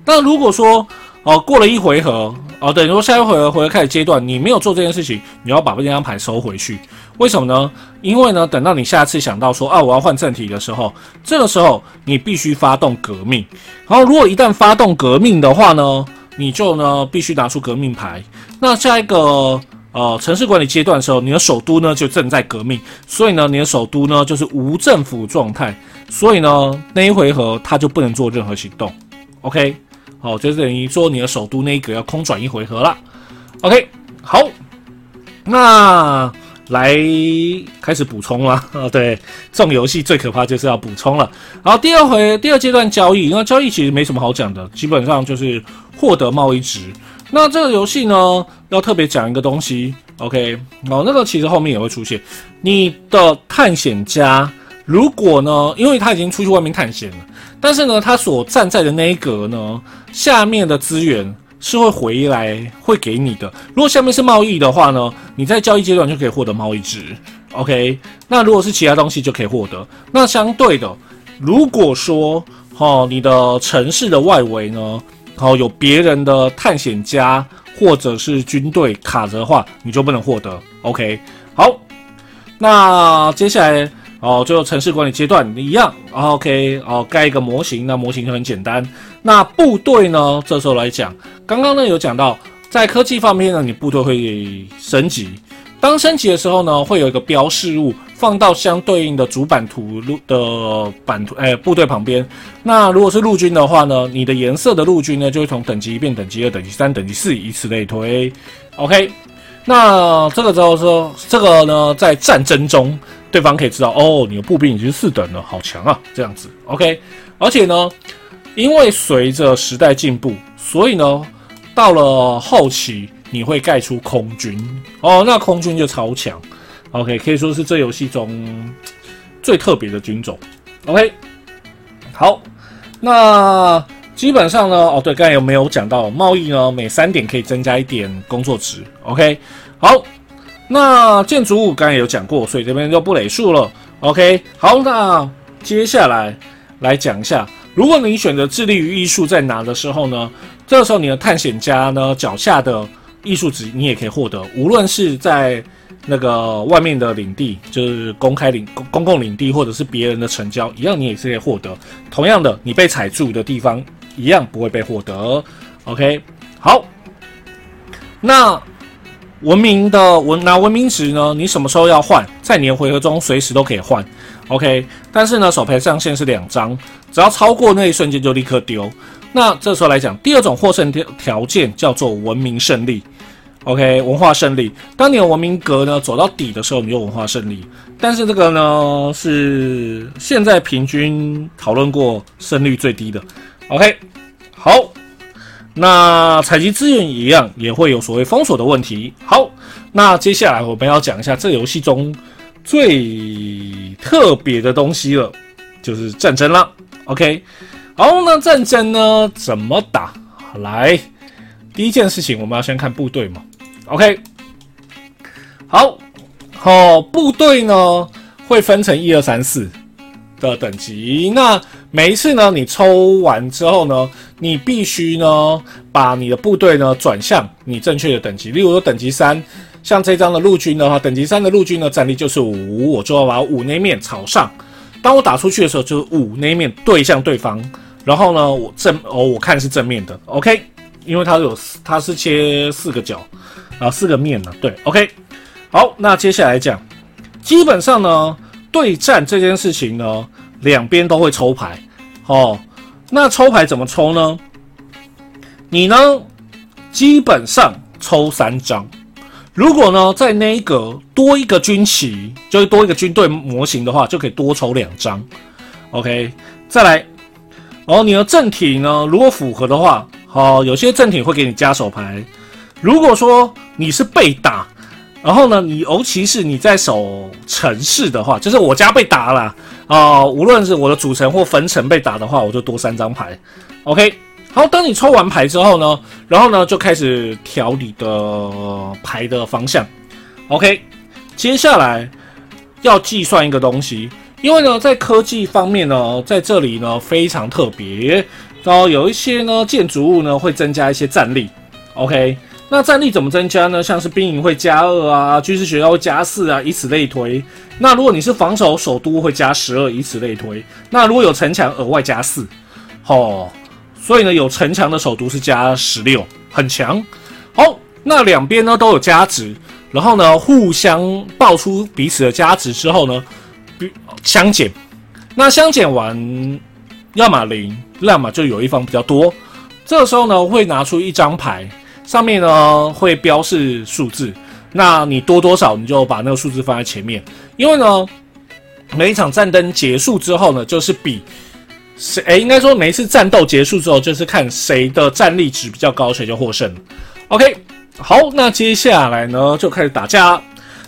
那如果说哦，过了一回合哦，等于说下一回合回合开始阶段，你没有做这件事情，你要把这张牌收回去。为什么呢？因为呢，等到你下次想到说啊，我要换正题的时候，这个时候你必须发动革命。然后，如果一旦发动革命的话呢，你就呢必须拿出革命牌。那下一个。呃，城市管理阶段的时候，你的首都呢就正在革命，所以呢，你的首都呢就是无政府状态，所以呢，那一回合他就不能做任何行动。OK，哦，就等于说你的首都那一格要空转一回合了。OK，好，那来开始补充了。啊，对，这种游戏最可怕就是要补充了。好，第二回第二阶段交易，那交易其实没什么好讲的，基本上就是获得贸易值。那这个游戏呢，要特别讲一个东西，OK，哦，那个其实后面也会出现。你的探险家，如果呢，因为他已经出去外面探险了，但是呢，他所站在的那一格呢，下面的资源是会回来会给你的。如果下面是贸易的话呢，你在交易阶段就可以获得贸易值，OK。那如果是其他东西就可以获得。那相对的，如果说，哦，你的城市的外围呢？好，有别人的探险家或者是军队卡着的话，你就不能获得。OK，好，那接下来哦，就城市管理阶段一样。OK，哦，盖一个模型，那模型就很简单。那部队呢？这时候来讲，刚刚呢有讲到，在科技方面呢，你部队会升级。当升级的时候呢，会有一个标示物放到相对应的主版图的版图，哎，部队旁边。那如果是陆军的话呢，你的颜色的陆军呢，就会从等级一变等级二、等级三、等级四，以此类推。OK，那这个时候说，这个呢，在战争中，对方可以知道，哦，你的步兵已经四等了，好强啊，这样子。OK，而且呢，因为随着时代进步，所以呢，到了后期。你会盖出空军哦，那空军就超强，OK，可以说是这游戏中最特别的军种，OK。好，那基本上呢，哦对，刚才有没有讲到贸易呢？每三点可以增加一点工作值，OK。好，那建筑物刚才有讲过，所以这边就不累数了，OK。好，那接下来来讲一下，如果你选择致力于艺术在哪的时候呢？这个时候你的探险家呢脚下的。艺术值你也可以获得，无论是在那个外面的领地，就是公开领公公共领地，或者是别人的成交，一样你也是可以获得。同样的，你被踩住的地方一样不会被获得。OK，好，那文明的文拿文明值呢？你什么时候要换？在年回合中随时都可以换。OK，但是呢，手牌上限是两张，只要超过那一瞬间就立刻丢。那这时候来讲，第二种获胜条条件叫做文明胜利。OK，文化胜利。当你的文明格呢走到底的时候，你就文化胜利。但是这个呢是现在平均讨论过胜率最低的。OK，好，那采集资源一样也会有所谓封锁的问题。好，那接下来我们要讲一下这游戏中最特别的东西了，就是战争了。OK，好，那战争呢怎么打？来，第一件事情我们要先看部队嘛。OK，好，好，部队呢会分成一二三四的等级。那每一次呢，你抽完之后呢，你必须呢把你的部队呢转向你正确的等级。例如说等级三，像这张的陆军的话，等级三的陆军呢，战力就是五，我就要把五那面朝上。当我打出去的时候，就是五那面对向对方。然后呢，我正哦，我看是正面的，OK，因为它有它是切四个角，啊，四个面呢，对，OK。好，那接下来讲，基本上呢，对战这件事情呢，两边都会抽牌，哦，那抽牌怎么抽呢？你呢，基本上抽三张。如果呢，在那一格多一个军旗，就是多一个军队模型的话，就可以多抽两张。OK，再来，然后你的正体呢，如果符合的话，好，有些正体会给你加手牌。如果说你是被打，然后呢，你尤其是你在守城市的话，就是我家被打了啊，无论是我的主城或分城被打的话，我就多三张牌。OK。好，当你抽完牌之后呢，然后呢就开始调你的牌的方向。OK，接下来要计算一个东西，因为呢在科技方面呢，在这里呢非常特别，然后有一些呢建筑物呢会增加一些战力。OK，那战力怎么增加呢？像是兵营会加二啊，军事学校会加四啊，以此类推。那如果你是防守首都会加十二，以此类推。那如果有城墙额外加四，哦。所以呢，有城墙的首都是加十六，很强。好，那两边呢都有加值，然后呢互相报出彼此的加值之后呢，比相减。那相减完，要么零，要么就有一方比较多。这时候呢，会拿出一张牌，上面呢会标示数字。那你多多少，你就把那个数字放在前面，因为呢，每一场战争结束之后呢，就是比。谁？哎，应该说每一次战斗结束之后，就是看谁的战力值比较高，谁就获胜。OK，好，那接下来呢就开始打架。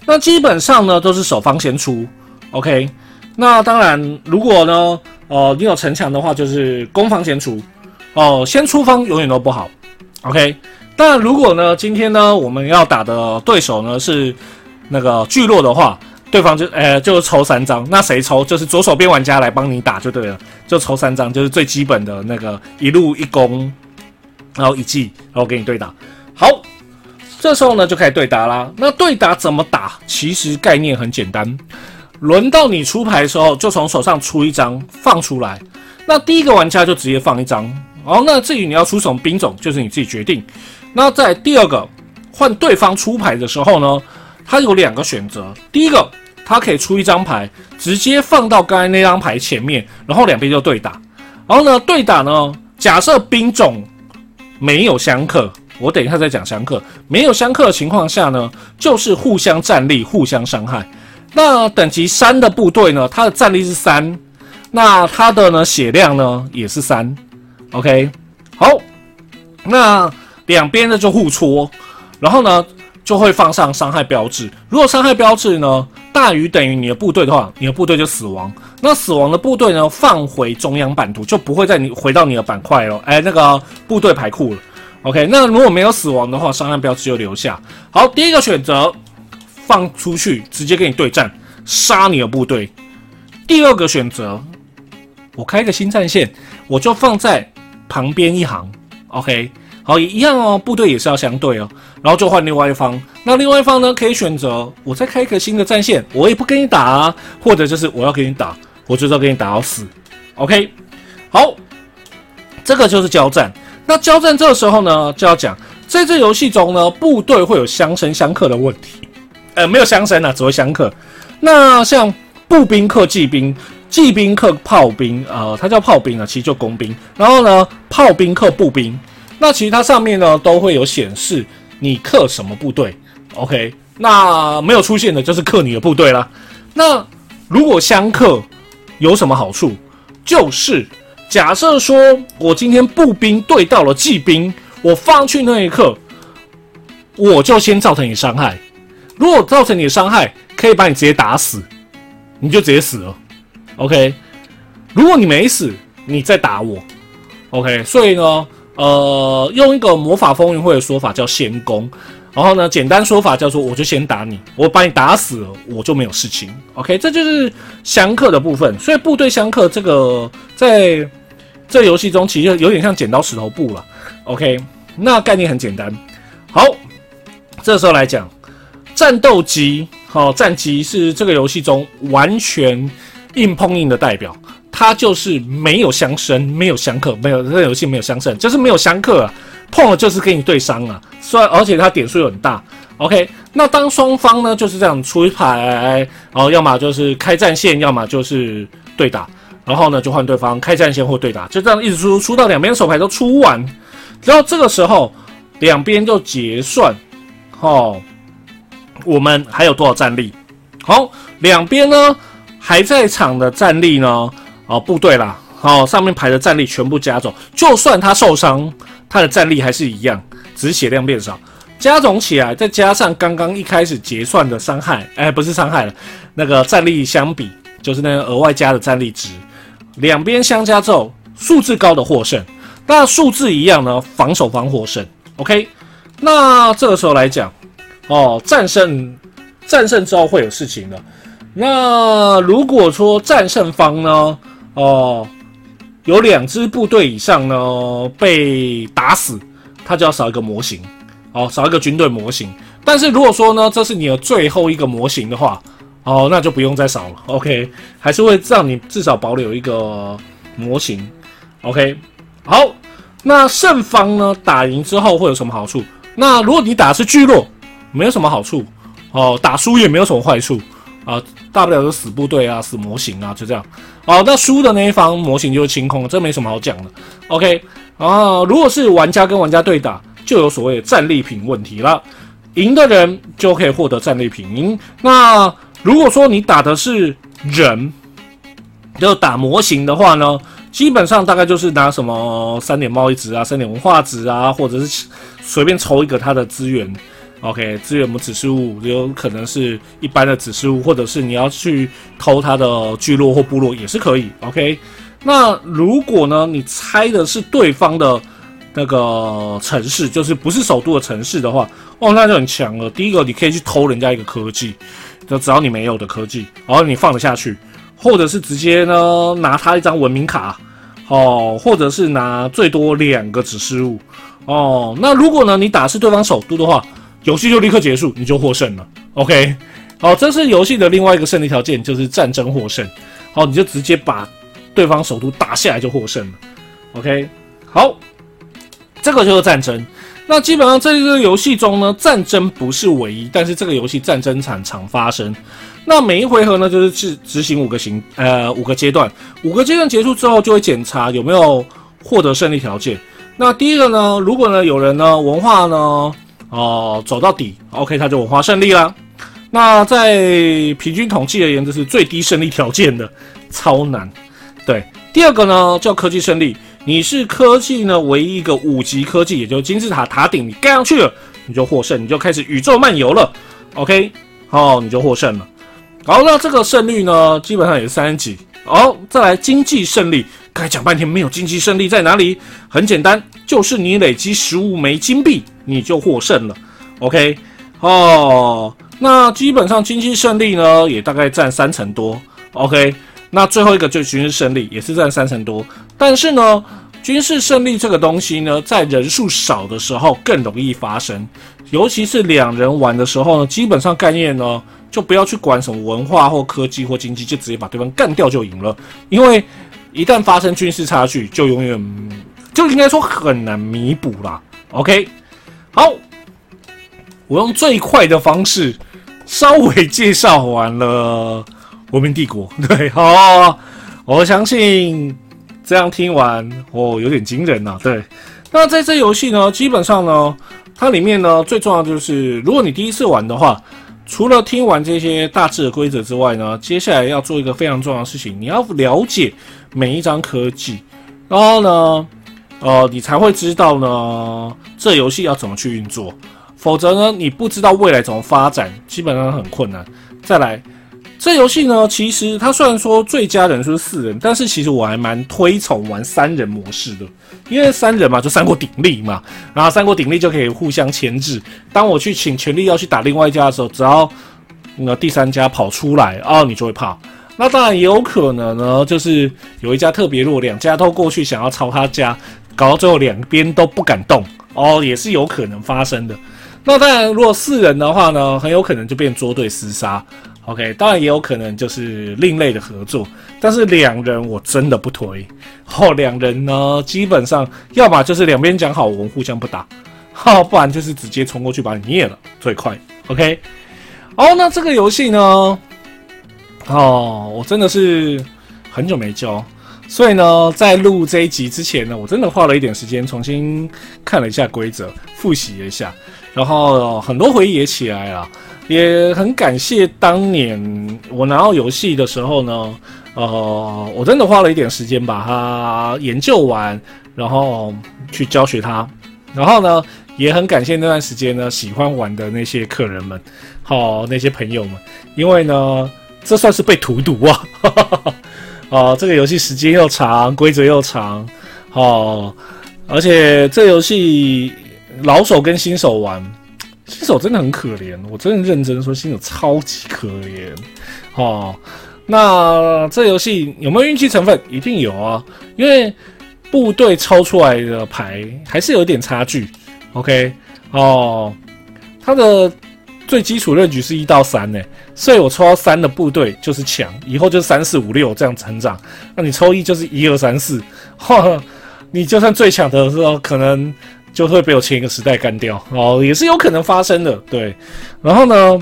那基本上呢都是守方先出。OK，那当然，如果呢，呃，你有城墙的话，就是攻方先出。哦，先出方永远都不好。OK，但如果呢，今天呢我们要打的对手呢是那个聚落的话。对方就呃就抽三张，那谁抽就是左手边玩家来帮你打就对了，就抽三张，就是最基本的那个一路一攻，然后一记，然后给你对打。好，这时候呢就开始对打啦。那对打怎么打？其实概念很简单，轮到你出牌的时候，就从手上出一张放出来。那第一个玩家就直接放一张，哦，那至于你要出什么兵种，就是你自己决定。那在第二个换对方出牌的时候呢，他有两个选择，第一个。他可以出一张牌，直接放到刚才那张牌前面，然后两边就对打。然后呢，对打呢，假设兵种没有相克，我等一下再讲相克。没有相克的情况下呢，就是互相战力、互相伤害。那等级三的部队呢，它的战力是三，那它的呢血量呢也是三。OK，好，那两边呢就互戳，然后呢就会放上伤害标志。如果伤害标志呢？大于等于你的部队的话，你的部队就死亡。那死亡的部队呢，放回中央版图，就不会在你回到你的板块了。哎，那个部队牌库了。OK，那如果没有死亡的话，伤害标志就留下。好，第一个选择放出去，直接跟你对战，杀你的部队。第二个选择，我开个新战线，我就放在旁边一行。OK。好，也一样哦，部队也是要相对哦，然后就换另外一方。那另外一方呢，可以选择我再开一个新的战线，我也不跟你打啊，或者就是我要跟你打，我就是要跟你打到死。OK，好，这个就是交战。那交战这个时候呢，就要讲在这游戏中呢，部队会有相生相克的问题。呃，没有相生啊，只会相克。那像步兵克骑兵，骑兵克炮兵，呃，它叫炮兵啊，其实就工兵。然后呢，炮兵克步兵。那其实它上面呢都会有显示你克什么部队，OK？那没有出现的就是克你的部队啦。那如果相克有什么好处？就是假设说我今天步兵对到了骑兵，我放去那一刻，我就先造成你伤害。如果造成你的伤害，可以把你直接打死，你就直接死了，OK？如果你没死，你再打我，OK？所以呢？呃，用一个魔法风云会的说法叫先攻，然后呢，简单说法叫做我就先打你，我把你打死了，我就没有事情。OK，这就是相克的部分。所以部队相克这个在这游戏中其实有点像剪刀石头布了。OK，那概念很简单。好，这时候来讲，战斗机，好，战机是这个游戏中完全硬碰硬的代表，它就是没有相生，没有相克，没有这游戏没有相胜，就是没有相克啊，碰了就是跟你对伤啊，虽然而且它点数又很大。OK，那当双方呢就是这样出一牌，然后要么就是开战线，要么就是对打，然后呢就换对方开战线或对打，就这样一直出，出到两边手牌都出完，然后这个时候两边就结算，哦，我们还有多少战力？好，两边呢还在场的战力呢，哦，部队啦，哦，上面排的战力全部加走，就算他受伤，他的战力还是一样，只是血量变少。加总起来，再加上刚刚一开始结算的伤害，哎，不是伤害了，那个战力相比，就是那个额外加的战力值，两边相加之后，数字高的获胜。那数字一样呢，防守方获胜。OK，那这个时候来讲，哦，战胜战胜之后会有事情的。那如果说战胜方呢，哦，有两支部队以上呢被打死，他就要少一个模型。哦，少一个军队模型，但是如果说呢，这是你的最后一个模型的话，哦，那就不用再少了。OK，还是会让你至少保留一个模型。OK，好，那胜方呢打赢之后会有什么好处？那如果你打的是聚落，没有什么好处。哦，打输也没有什么坏处啊，大不了就死部队啊，死模型啊，就这样。哦，那输的那一方模型就是清空，这没什么好讲的。OK，啊，如果是玩家跟玩家对打。就有所谓战利品问题了，赢的人就可以获得战利品。那如果说你打的是人，就打模型的话呢，基本上大概就是拿什么三点贸易值啊、三点文化值啊，或者是随便抽一个它的资源。OK，资源么指示物有可能是一般的指示物，或者是你要去偷它的聚落或部落也是可以。OK，那如果呢，你猜的是对方的。那个城市就是不是首都的城市的话，哦，那就很强了。第一个，你可以去偷人家一个科技，就只要你没有的科技，然后你放得下去，或者是直接呢拿他一张文明卡，哦，或者是拿最多两个指示物，哦，那如果呢你打是对方首都的话，游戏就立刻结束，你就获胜了。OK，好，这是游戏的另外一个胜利条件，就是战争获胜。好，你就直接把对方首都打下来就获胜了。OK，好。这个就是战争。那基本上在这个游戏中呢，战争不是唯一，但是这个游戏战争常常发生。那每一回合呢，就是执执行五个行呃五个阶段，五个阶段结束之后，就会检查有没有获得胜利条件。那第一个呢，如果呢有人呢文化呢哦走到底，OK，他就文化胜利啦。那在平均统计而言，这是最低胜利条件的，超难。对，第二个呢叫科技胜利。你是科技呢唯一一个五级科技，也就是金字塔塔顶，你盖上去了，你就获胜，你就开始宇宙漫游了。OK，好，你就获胜了。好，那这个胜率呢，基本上也是三级。好，再来经济胜利，刚才讲半天没有经济胜利在哪里？很简单，就是你累积十五枚金币，你就获胜了。OK，哦，那基本上经济胜利呢，也大概占三成多。OK。那最后一个就是军事胜利，也是占三成多。但是呢，军事胜利这个东西呢，在人数少的时候更容易发生，尤其是两人玩的时候呢，基本上概念呢，就不要去管什么文化或科技或经济，就直接把对方干掉就赢了。因为一旦发生军事差距，就永远就应该说很难弥补啦。OK，好，我用最快的方式稍微介绍完了。文明帝国，对，好，我相信这样听完，哦，有点惊人呐，对。那在这游戏呢，基本上呢，它里面呢，最重要就是，如果你第一次玩的话，除了听完这些大致的规则之外呢，接下来要做一个非常重要的事情，你要了解每一张科技，然后呢，呃，你才会知道呢，这游戏要怎么去运作，否则呢，你不知道未来怎么发展，基本上很困难。再来。这游戏呢，其实它虽然说最佳人数是四人，但是其实我还蛮推崇玩三人模式的，因为三人嘛，就三国鼎立嘛，然后三国鼎立就可以互相牵制。当我去请权力要去打另外一家的时候，只要那第三家跑出来哦，你就会怕。那当然也有可能呢，就是有一家特别弱，两家都过去想要抄他家，搞到最后两边都不敢动哦，也是有可能发生的。那当然，如果四人的话呢，很有可能就变捉对厮杀。OK，当然也有可能就是另类的合作。但是两人我真的不推。哦，两人呢，基本上要么就是两边讲好，我们互相不打；哈，不然就是直接冲过去把你灭了，最快。OK，哦，那这个游戏呢？哦，我真的是很久没教。所以呢，在录这一集之前呢，我真的花了一点时间重新看了一下规则，复习了一下，然后很多回忆也起来了，也很感谢当年我拿到游戏的时候呢，呃，我真的花了一点时间把它研究完，然后去教学它，然后呢，也很感谢那段时间呢喜欢玩的那些客人们，好那些朋友们，因为呢，这算是被荼毒啊。哦，这个游戏时间又长，规则又长，哦，而且这游戏老手跟新手玩，新手真的很可怜，我真的认真说，新手超级可怜。哦，那这游戏有没有运气成分？一定有啊，因为部队抽出来的牌还是有点差距。OK，哦，它的。最基础认局是一到三呢，所以我抽到三的部队就是强，以后就是三四五六这样成长。那你抽一就是一二三四，你就算最强的时候，可能就会被我前一个时代干掉哦，也是有可能发生的。对，然后呢，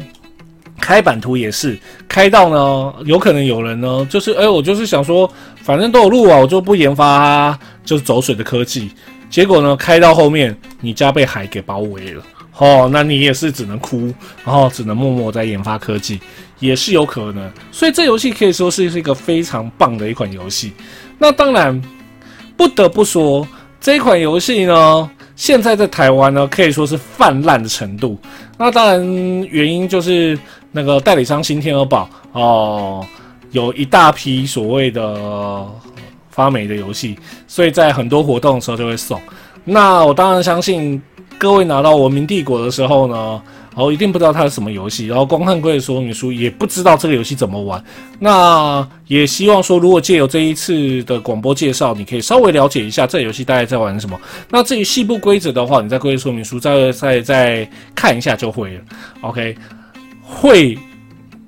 开版图也是开到呢，有可能有人呢，就是哎，我就是想说，反正都有路啊，我就不研发就是走水的科技，结果呢，开到后面你家被海给包围了。哦，那你也是只能哭，然后只能默默在研发科技，也是有可能。所以这游戏可以说是是一个非常棒的一款游戏。那当然不得不说，这款游戏呢，现在在台湾呢可以说是泛滥的程度。那当然原因就是那个代理商新天鹅堡哦，有一大批所谓的发霉的游戏，所以在很多活动的时候就会送。那我当然相信。各位拿到《文明帝国》的时候呢，哦，一定不知道它是什么游戏，然后光看规则说明书也不知道这个游戏怎么玩。那也希望说，如果借由这一次的广播介绍，你可以稍微了解一下这游戏大概在玩什么。那至于细部规则的话，你在规则说明书再再再看一下就会了。OK，会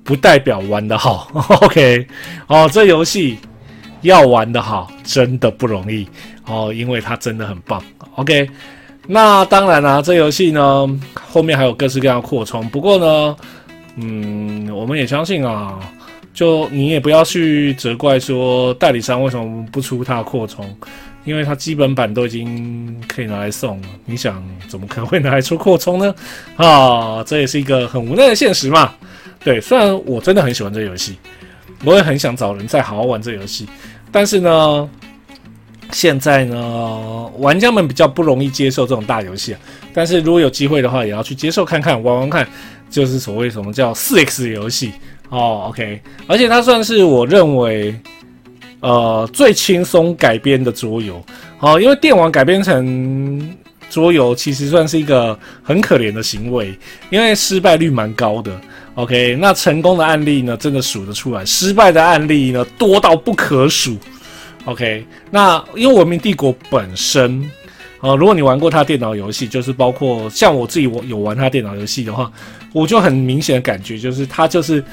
不代表玩得好。OK，哦，这游戏要玩得好真的不容易哦，因为它真的很棒。OK。那当然啦，这游戏呢后面还有各式各样的扩充。不过呢，嗯，我们也相信啊，就你也不要去责怪说代理商为什么不出它的扩充，因为它基本版都已经可以拿来送了。你想怎么可能会拿来出扩充呢？啊，这也是一个很无奈的现实嘛。对，虽然我真的很喜欢这游戏，我也很想找人再好好玩这游戏，但是呢。现在呢，玩家们比较不容易接受这种大游戏啊。但是如果有机会的话，也要去接受看看，玩玩看，就是所谓什么叫四 X 游戏哦。OK，而且它算是我认为，呃，最轻松改编的桌游。好，因为电玩改编成桌游，其实算是一个很可怜的行为，因为失败率蛮高的。OK，那成功的案例呢，真的数得出来，失败的案例呢，多到不可数。OK，那因为文明帝国本身，呃，如果你玩过它电脑游戏，就是包括像我自己我有玩它电脑游戏的话，我就很明显的感觉就是它就是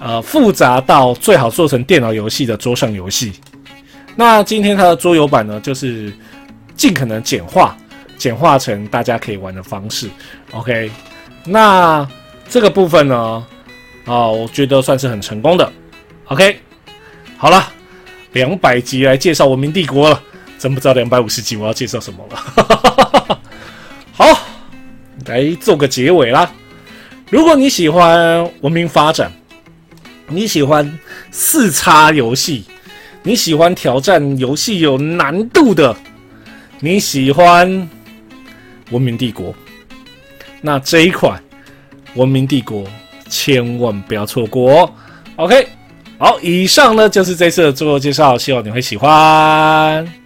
呃复杂到最好做成电脑游戏的桌上游戏。那今天它的桌游版呢，就是尽可能简化，简化成大家可以玩的方式。OK，那这个部分呢，啊，我觉得算是很成功的。OK，好了。两百集来介绍文明帝国了，真不知道两百五十集我要介绍什么了。好，来做个结尾啦。如果你喜欢文明发展，你喜欢四叉游戏，你喜欢挑战游戏有难度的，你喜欢文明帝国，那这一款文明帝国千万不要错过哦。OK。好，以上呢就是这次的自我介绍，希望你会喜欢。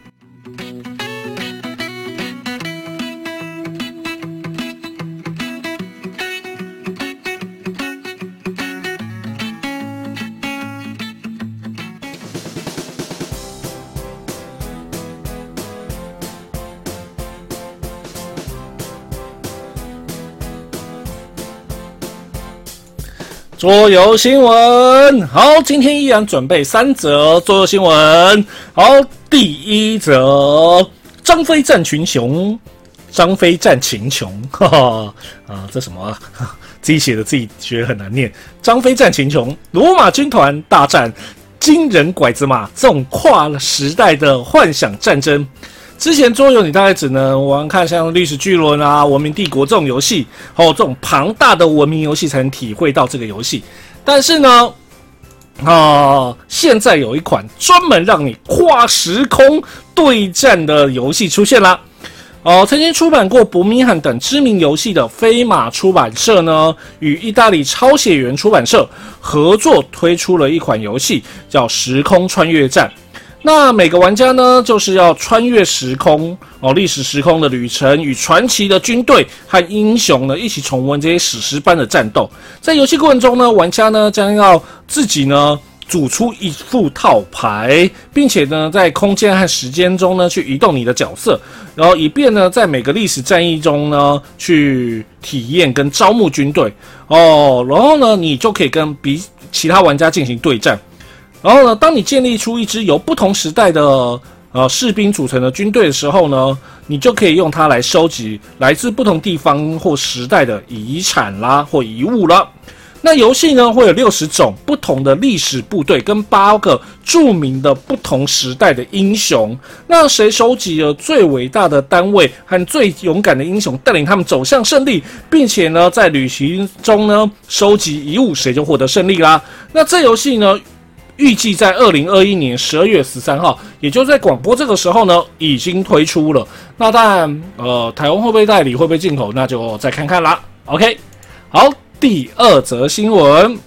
桌游新闻。好，今天依然准备三则桌游新闻。好，第一则：张飞战群雄，张飞战秦琼。哈哈啊，这什么？啊？自己写的，自己觉得很难念。张飞战秦琼，罗马军团大战金人拐子马，这种跨了时代的幻想战争。之前桌游你大概只能玩看像历史巨轮啊、文明帝国这种游戏，还有这种庞大的文明游戏才能体会到这个游戏。但是呢，啊，现在有一款专门让你跨时空对战的游戏出现了。哦，曾经出版过《伯明翰》等知名游戏的飞马出版社呢，与意大利超写员出版社合作推出了一款游戏，叫《时空穿越战》。那每个玩家呢，就是要穿越时空哦，历史时空的旅程，与传奇的军队和英雄呢一起重温这些史诗般的战斗。在游戏过程中呢，玩家呢将要自己呢组出一副套牌，并且呢在空间和时间中呢去移动你的角色，然后以便呢在每个历史战役中呢去体验跟招募军队哦，然后呢你就可以跟比其他玩家进行对战。然后呢，当你建立出一支由不同时代的呃士兵组成的军队的时候呢，你就可以用它来收集来自不同地方或时代的遗产啦或遗物了。那游戏呢会有六十种不同的历史部队跟八个著名的不同时代的英雄。那谁收集了最伟大的单位和最勇敢的英雄，带领他们走向胜利，并且呢在旅行中呢收集遗物，谁就获得胜利啦。那这游戏呢？预计在二零二一年十二月十三号，也就在广播这个时候呢，已经推出了。那当然，呃，台湾会不会代理，会不会进口，那就再看看啦。OK，好，第二则新闻，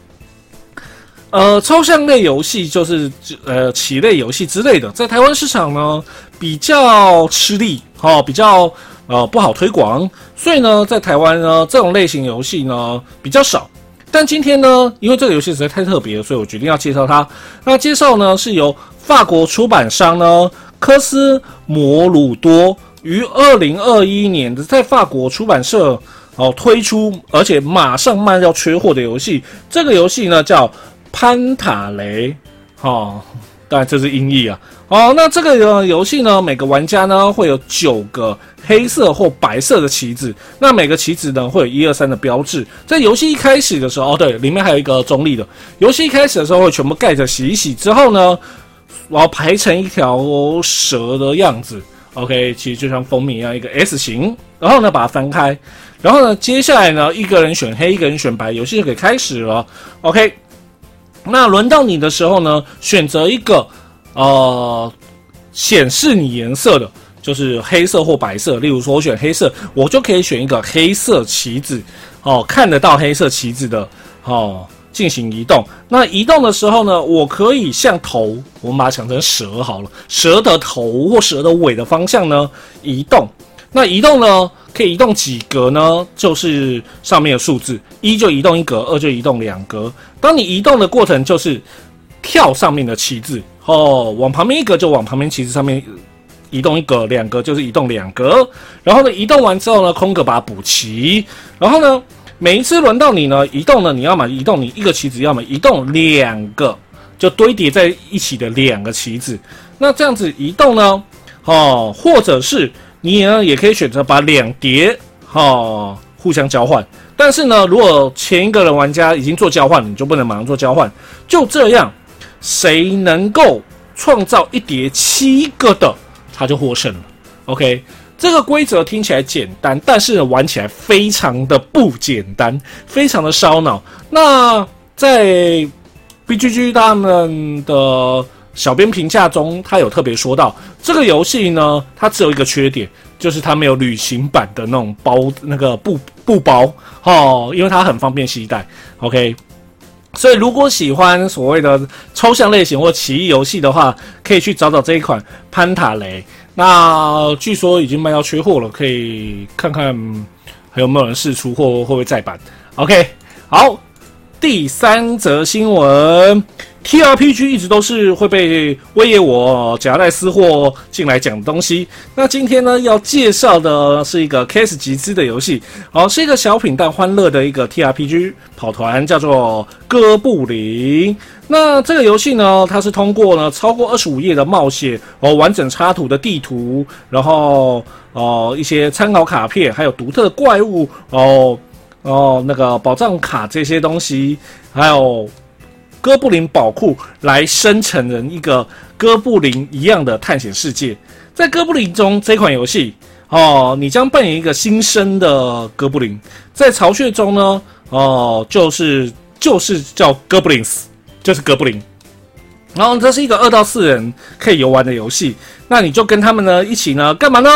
呃，抽象类游戏就是呃棋类游戏之类的，在台湾市场呢比较吃力，哦，比较呃不好推广，所以呢，在台湾呢这种类型游戏呢比较少。但今天呢，因为这个游戏实在太特别了，所以我决定要介绍它。那介绍呢是由法国出版商呢科斯摩鲁多于二零二一年的在法国出版社哦推出，而且马上卖掉缺货的游戏。这个游戏呢叫潘塔雷，哦，当然这是音译啊。哦，那这个游戏呢，每个玩家呢会有九个。黑色或白色的棋子，那每个棋子呢会有一二三的标志。在游戏一开始的时候，哦对，里面还有一个中立的。游戏一开始的时候会全部盖着洗一洗之后呢，然后排成一条蛇的样子。OK，其实就像蜂蜜一样一个 S 型。然后呢把它翻开，然后呢接下来呢一个人选黑，一个人选白，游戏就可以开始了。OK，那轮到你的时候呢，选择一个呃显示你颜色的。就是黑色或白色，例如说我选黑色，我就可以选一个黑色棋子，哦，看得到黑色棋子的，哦，进行移动。那移动的时候呢，我可以向头，我们把它想成蛇好了，蛇的头或蛇的尾的方向呢移动。那移动呢，可以移动几格呢？就是上面的数字，一就移动一格，二就移动两格。当你移动的过程，就是跳上面的旗帜，哦，往旁边一格就往旁边旗帜上面。移动一格，两格就是移动两格，然后呢，移动完之后呢，空格把它补齐，然后呢，每一次轮到你呢，移动呢，你要么移动你一个棋子，要么移动两个，就堆叠在一起的两个棋子。那这样子移动呢，哦，或者是你呢，也可以选择把两叠哦互相交换。但是呢，如果前一个人玩家已经做交换，你就不能马上做交换。就这样，谁能够创造一叠七个的？他就获胜了。OK，这个规则听起来简单，但是玩起来非常的不简单，非常的烧脑。那在 BGG 他们的小编评价中，他有特别说到，这个游戏呢，它只有一个缺点，就是它没有旅行版的那种包，那个布布包哦，因为它很方便携带。OK。所以，如果喜欢所谓的抽象类型或奇异游戏的话，可以去找找这一款潘塔雷。那据说已经卖到缺货了，可以看看还有没有人试出或会不会再版。OK，好，第三则新闻：T R P G 一直都是会被威爷我夹带私货进来讲的东西。那今天呢，要介绍的是一个 Case 集资的游戏，好，是一个小品但欢乐的一个 T R P G 跑团，叫做哥布林。那这个游戏呢，它是通过呢超过二十五页的冒险哦，完整插图的地图，然后哦一些参考卡片，还有独特的怪物哦哦那个宝藏卡这些东西，还有。哥布林宝库来生成人一个哥布林一样的探险世界，在哥布林中这款游戏哦，你将扮演一个新生的哥布林，在巢穴中呢哦，就是就是叫哥布林斯，就是哥布林。然后这是一个二到四人可以游玩的游戏，那你就跟他们呢一起呢干嘛呢？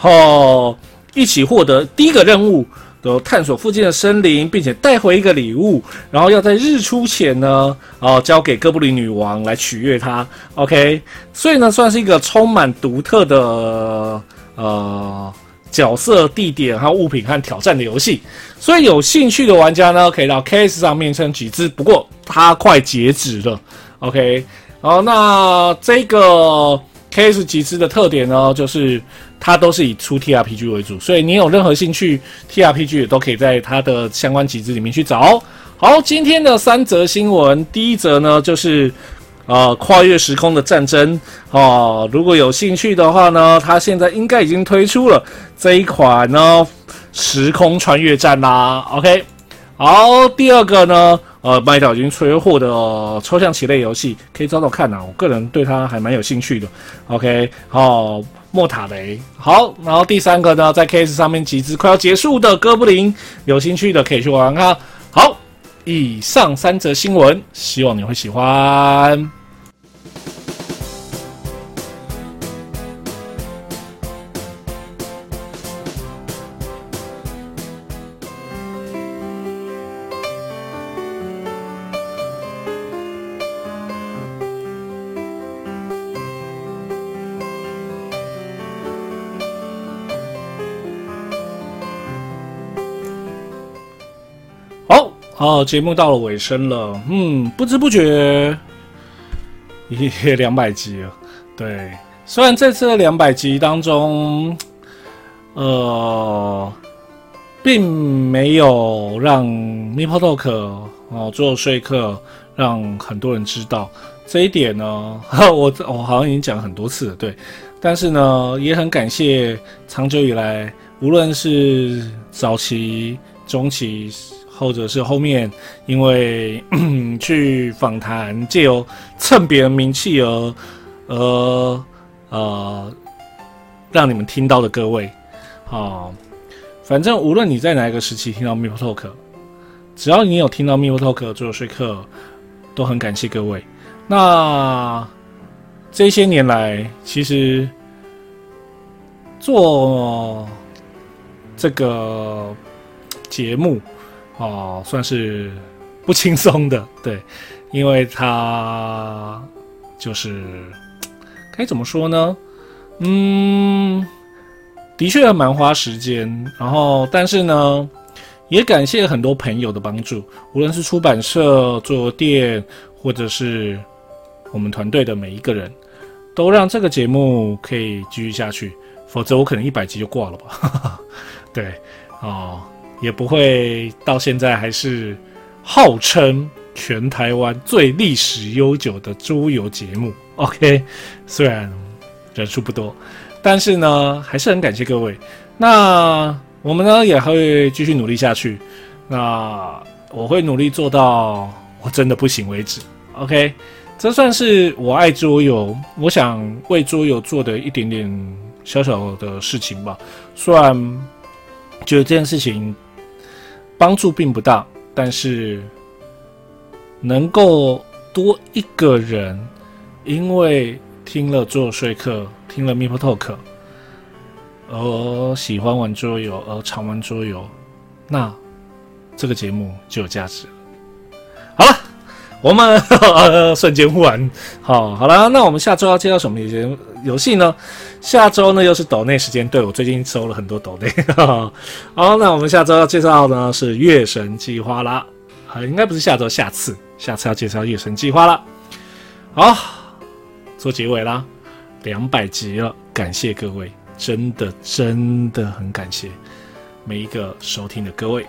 哦，一起获得第一个任务。都探索附近的森林，并且带回一个礼物，然后要在日出前呢，哦，交给哥布林女王来取悦她。OK，所以呢，算是一个充满独特的呃角色、地点、还有物品和挑战的游戏。所以有兴趣的玩家呢，可以到 Case 上面称几支，不过它快截止了。OK，好，那这个 Case 集资的特点呢，就是。它都是以出 T R P G 为主，所以你有任何兴趣 T R P G 也都可以在它的相关集资里面去找。好，今天的三则新闻，第一则呢就是呃跨越时空的战争哦，如果有兴趣的话呢，它现在应该已经推出了这一款呢时空穿越战啦。OK，好，第二个呢。呃，麦岛已经催货的抽象棋类游戏，可以找找看呐。我个人对它还蛮有兴趣的。OK，好，莫塔雷，好，然后第三个呢，在 K S 上面集资快要结束的哥布林，有兴趣的可以去玩看。好，以上三则新闻，希望你会喜欢。节目到了尾声了，嗯，不知不觉也两百集了。对，虽然这次的两百集当中，呃，并没有让 Mipo Talk 哦做说客，让很多人知道这一点呢。我我好像已经讲很多次了，对。但是呢，也很感谢长久以来，无论是早期、中期。或者是后面因为 去访谈，借由蹭别人名气而，而呃，让你们听到的各位，好，反正无论你在哪一个时期听到 Mip Talk，只要你有听到 Mip Talk 做说客，都很感谢各位。那这些年来，其实做这个节目。哦，算是不轻松的，对，因为他就是该怎么说呢？嗯，的确蛮花时间，然后但是呢，也感谢很多朋友的帮助，无论是出版社、做店，或者是我们团队的每一个人，都让这个节目可以继续下去，否则我可能一百集就挂了吧。对，哦。也不会到现在还是号称全台湾最历史悠久的桌游节目。OK，虽然人数不多，但是呢，还是很感谢各位。那我们呢也会继续努力下去。那我会努力做到我真的不行为止。OK，这算是我爱桌游，我想为桌游做的一点点小小的事情吧。虽然觉得这件事情。帮助并不大，但是能够多一个人，因为听了做说客，听了 Mipo Talk，而喜欢玩桌游，而常玩桌游，那这个节目就有价值了。好了。我们 瞬间完，好好了，那我们下周要介绍什么游戏游戏呢？下周呢又是抖内时间，对我最近收了很多抖内。好，那我们下周要介绍呢是月神计划啦，啊，应该不是下周，下次，下次要介绍月神计划啦。好，做结尾啦，两百集了，感谢各位，真的真的很感谢每一个收听的各位。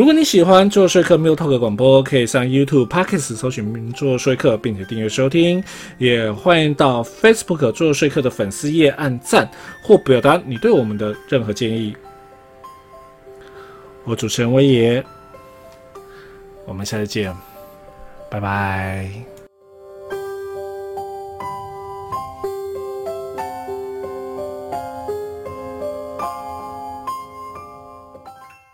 如果你喜欢做说客 m i l Talk 广播，可以上 YouTube、Pockets 搜寻“做说客”，并且订阅收听。也欢迎到 Facebook 做说客的粉丝页按赞或表达你对我们的任何建议。我主持人威爷，我们下次见，拜拜。